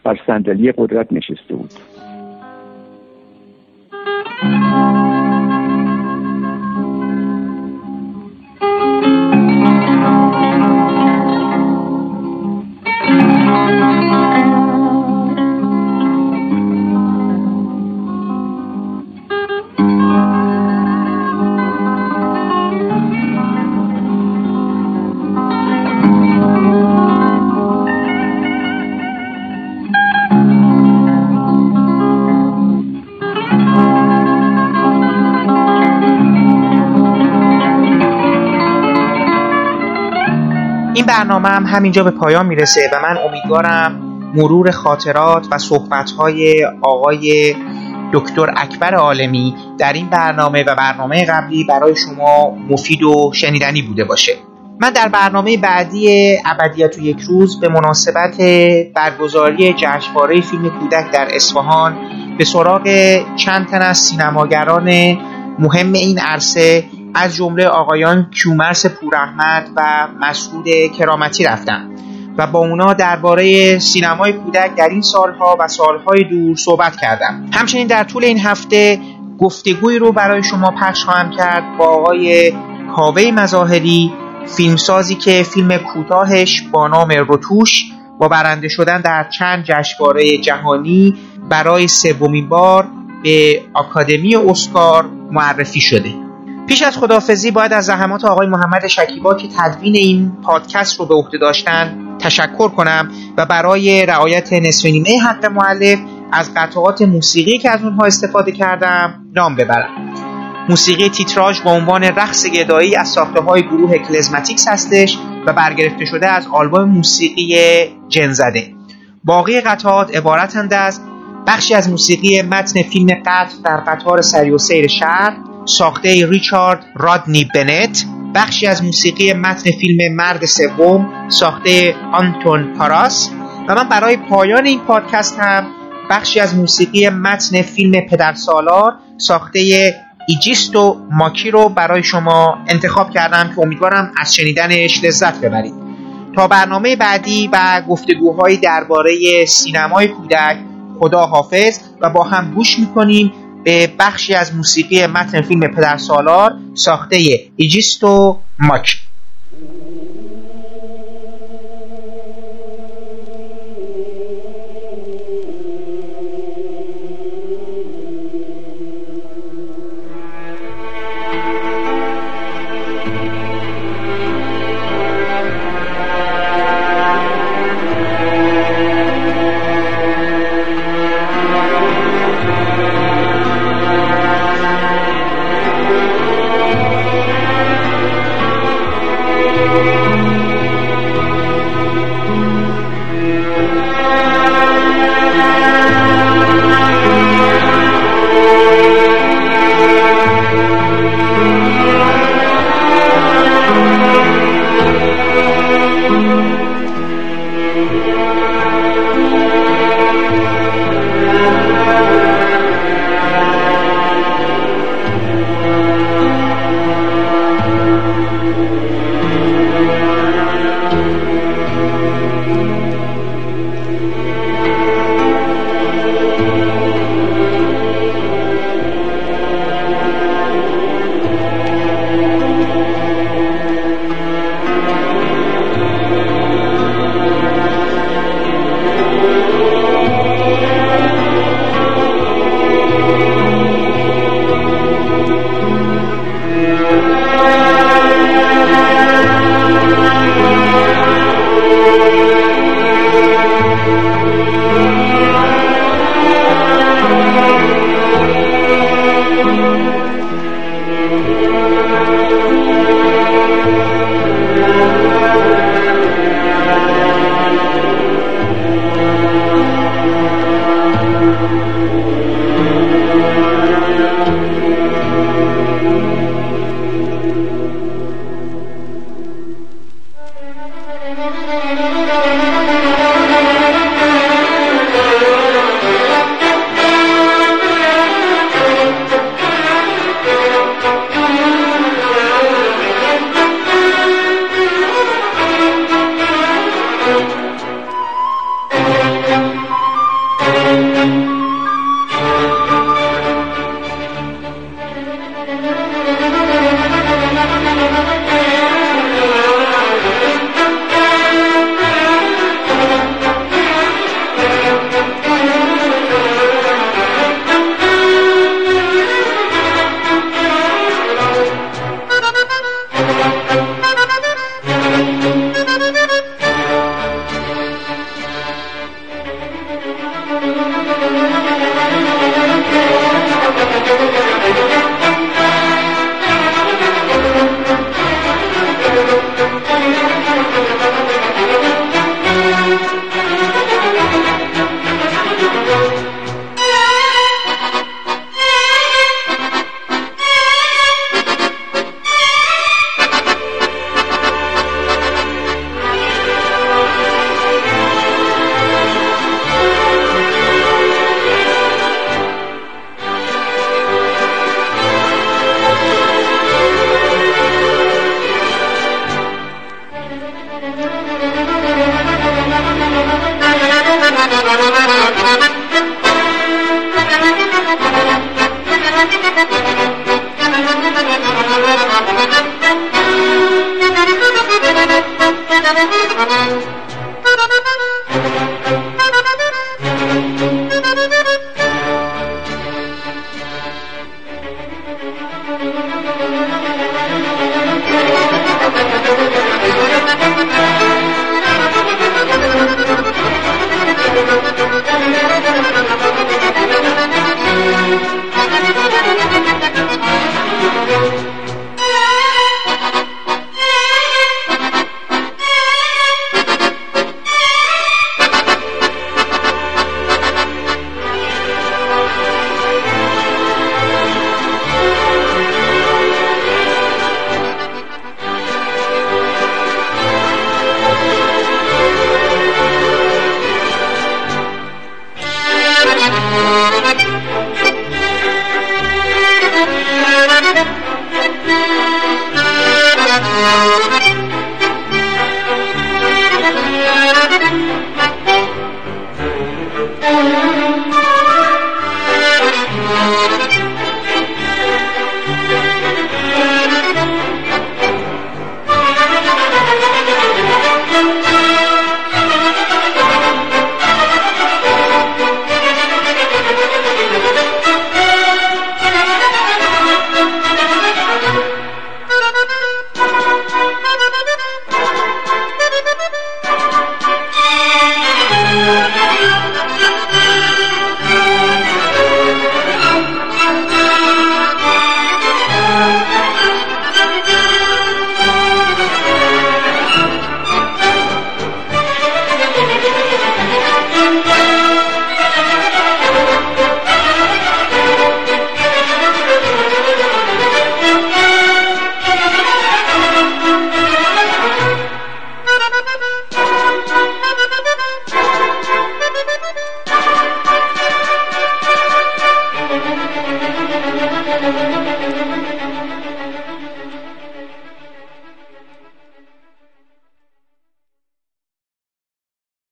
بر صندلی قدرت نشسته بود. برنامه هم همینجا به پایان می‌رسه و من امیدوارم مرور خاطرات و صحبتهای آقای دکتر اکبر عالمی در این برنامه و برنامه قبلی برای شما مفید و شنیدنی بوده باشه. من در برنامه بعدی ابدیت و یک روز به مناسبت برگزاری جشنواره فیلم کودک در اصفهان به سراغ چند تن از سینماگران مهم این عرصه از جمله آقایان کیومرس پوراحمد و مسعود کرامتی رفتم و با اونا درباره سینمای کودک در این سالها و سالهای دور صحبت کردم. همچنین در طول این هفته گفتگوی رو برای شما پخش خواهم کرد با آقای کاوه مظاهری فیلمسازی که فیلم کوتاهش با نام رتوش با برنده شدن در چند جشنواره جهانی برای سومین بار به آکادمی اسکار معرفی شده. پیش از خدافزی باید از زحمات آقای محمد شکیبا که تدوین این پادکست رو به عهده داشتن تشکر کنم و برای رعایت نصف نیمه حق معلف از قطعات موسیقی که از اونها استفاده کردم نام ببرم. موسیقی تیتراژ با عنوان رقص گدایی از ساخته های گروه کلزماتیکس هستش و برگرفته شده از آلبوم موسیقی جنزده باقی قطعات عبارتند از بخشی از موسیقی متن فیلم قتل در قطار سری و سیر شهر ساخته ریچارد رادنی بنت بخشی از موسیقی متن فیلم مرد سوم ساخته آنتون پاراس و من برای پایان این پادکست هم بخشی از موسیقی متن فیلم پدر سالار ساخته ایجیستو ماکی رو برای شما انتخاب کردم که امیدوارم از شنیدنش لذت ببرید. تا برنامه بعدی و گفتگوهایی درباره سینمای کودک خدا حافظ و با هم گوش می‌کنیم. به بخشی از موسیقی متن فیلم پدر سالار ساخته ایجیستو ماک.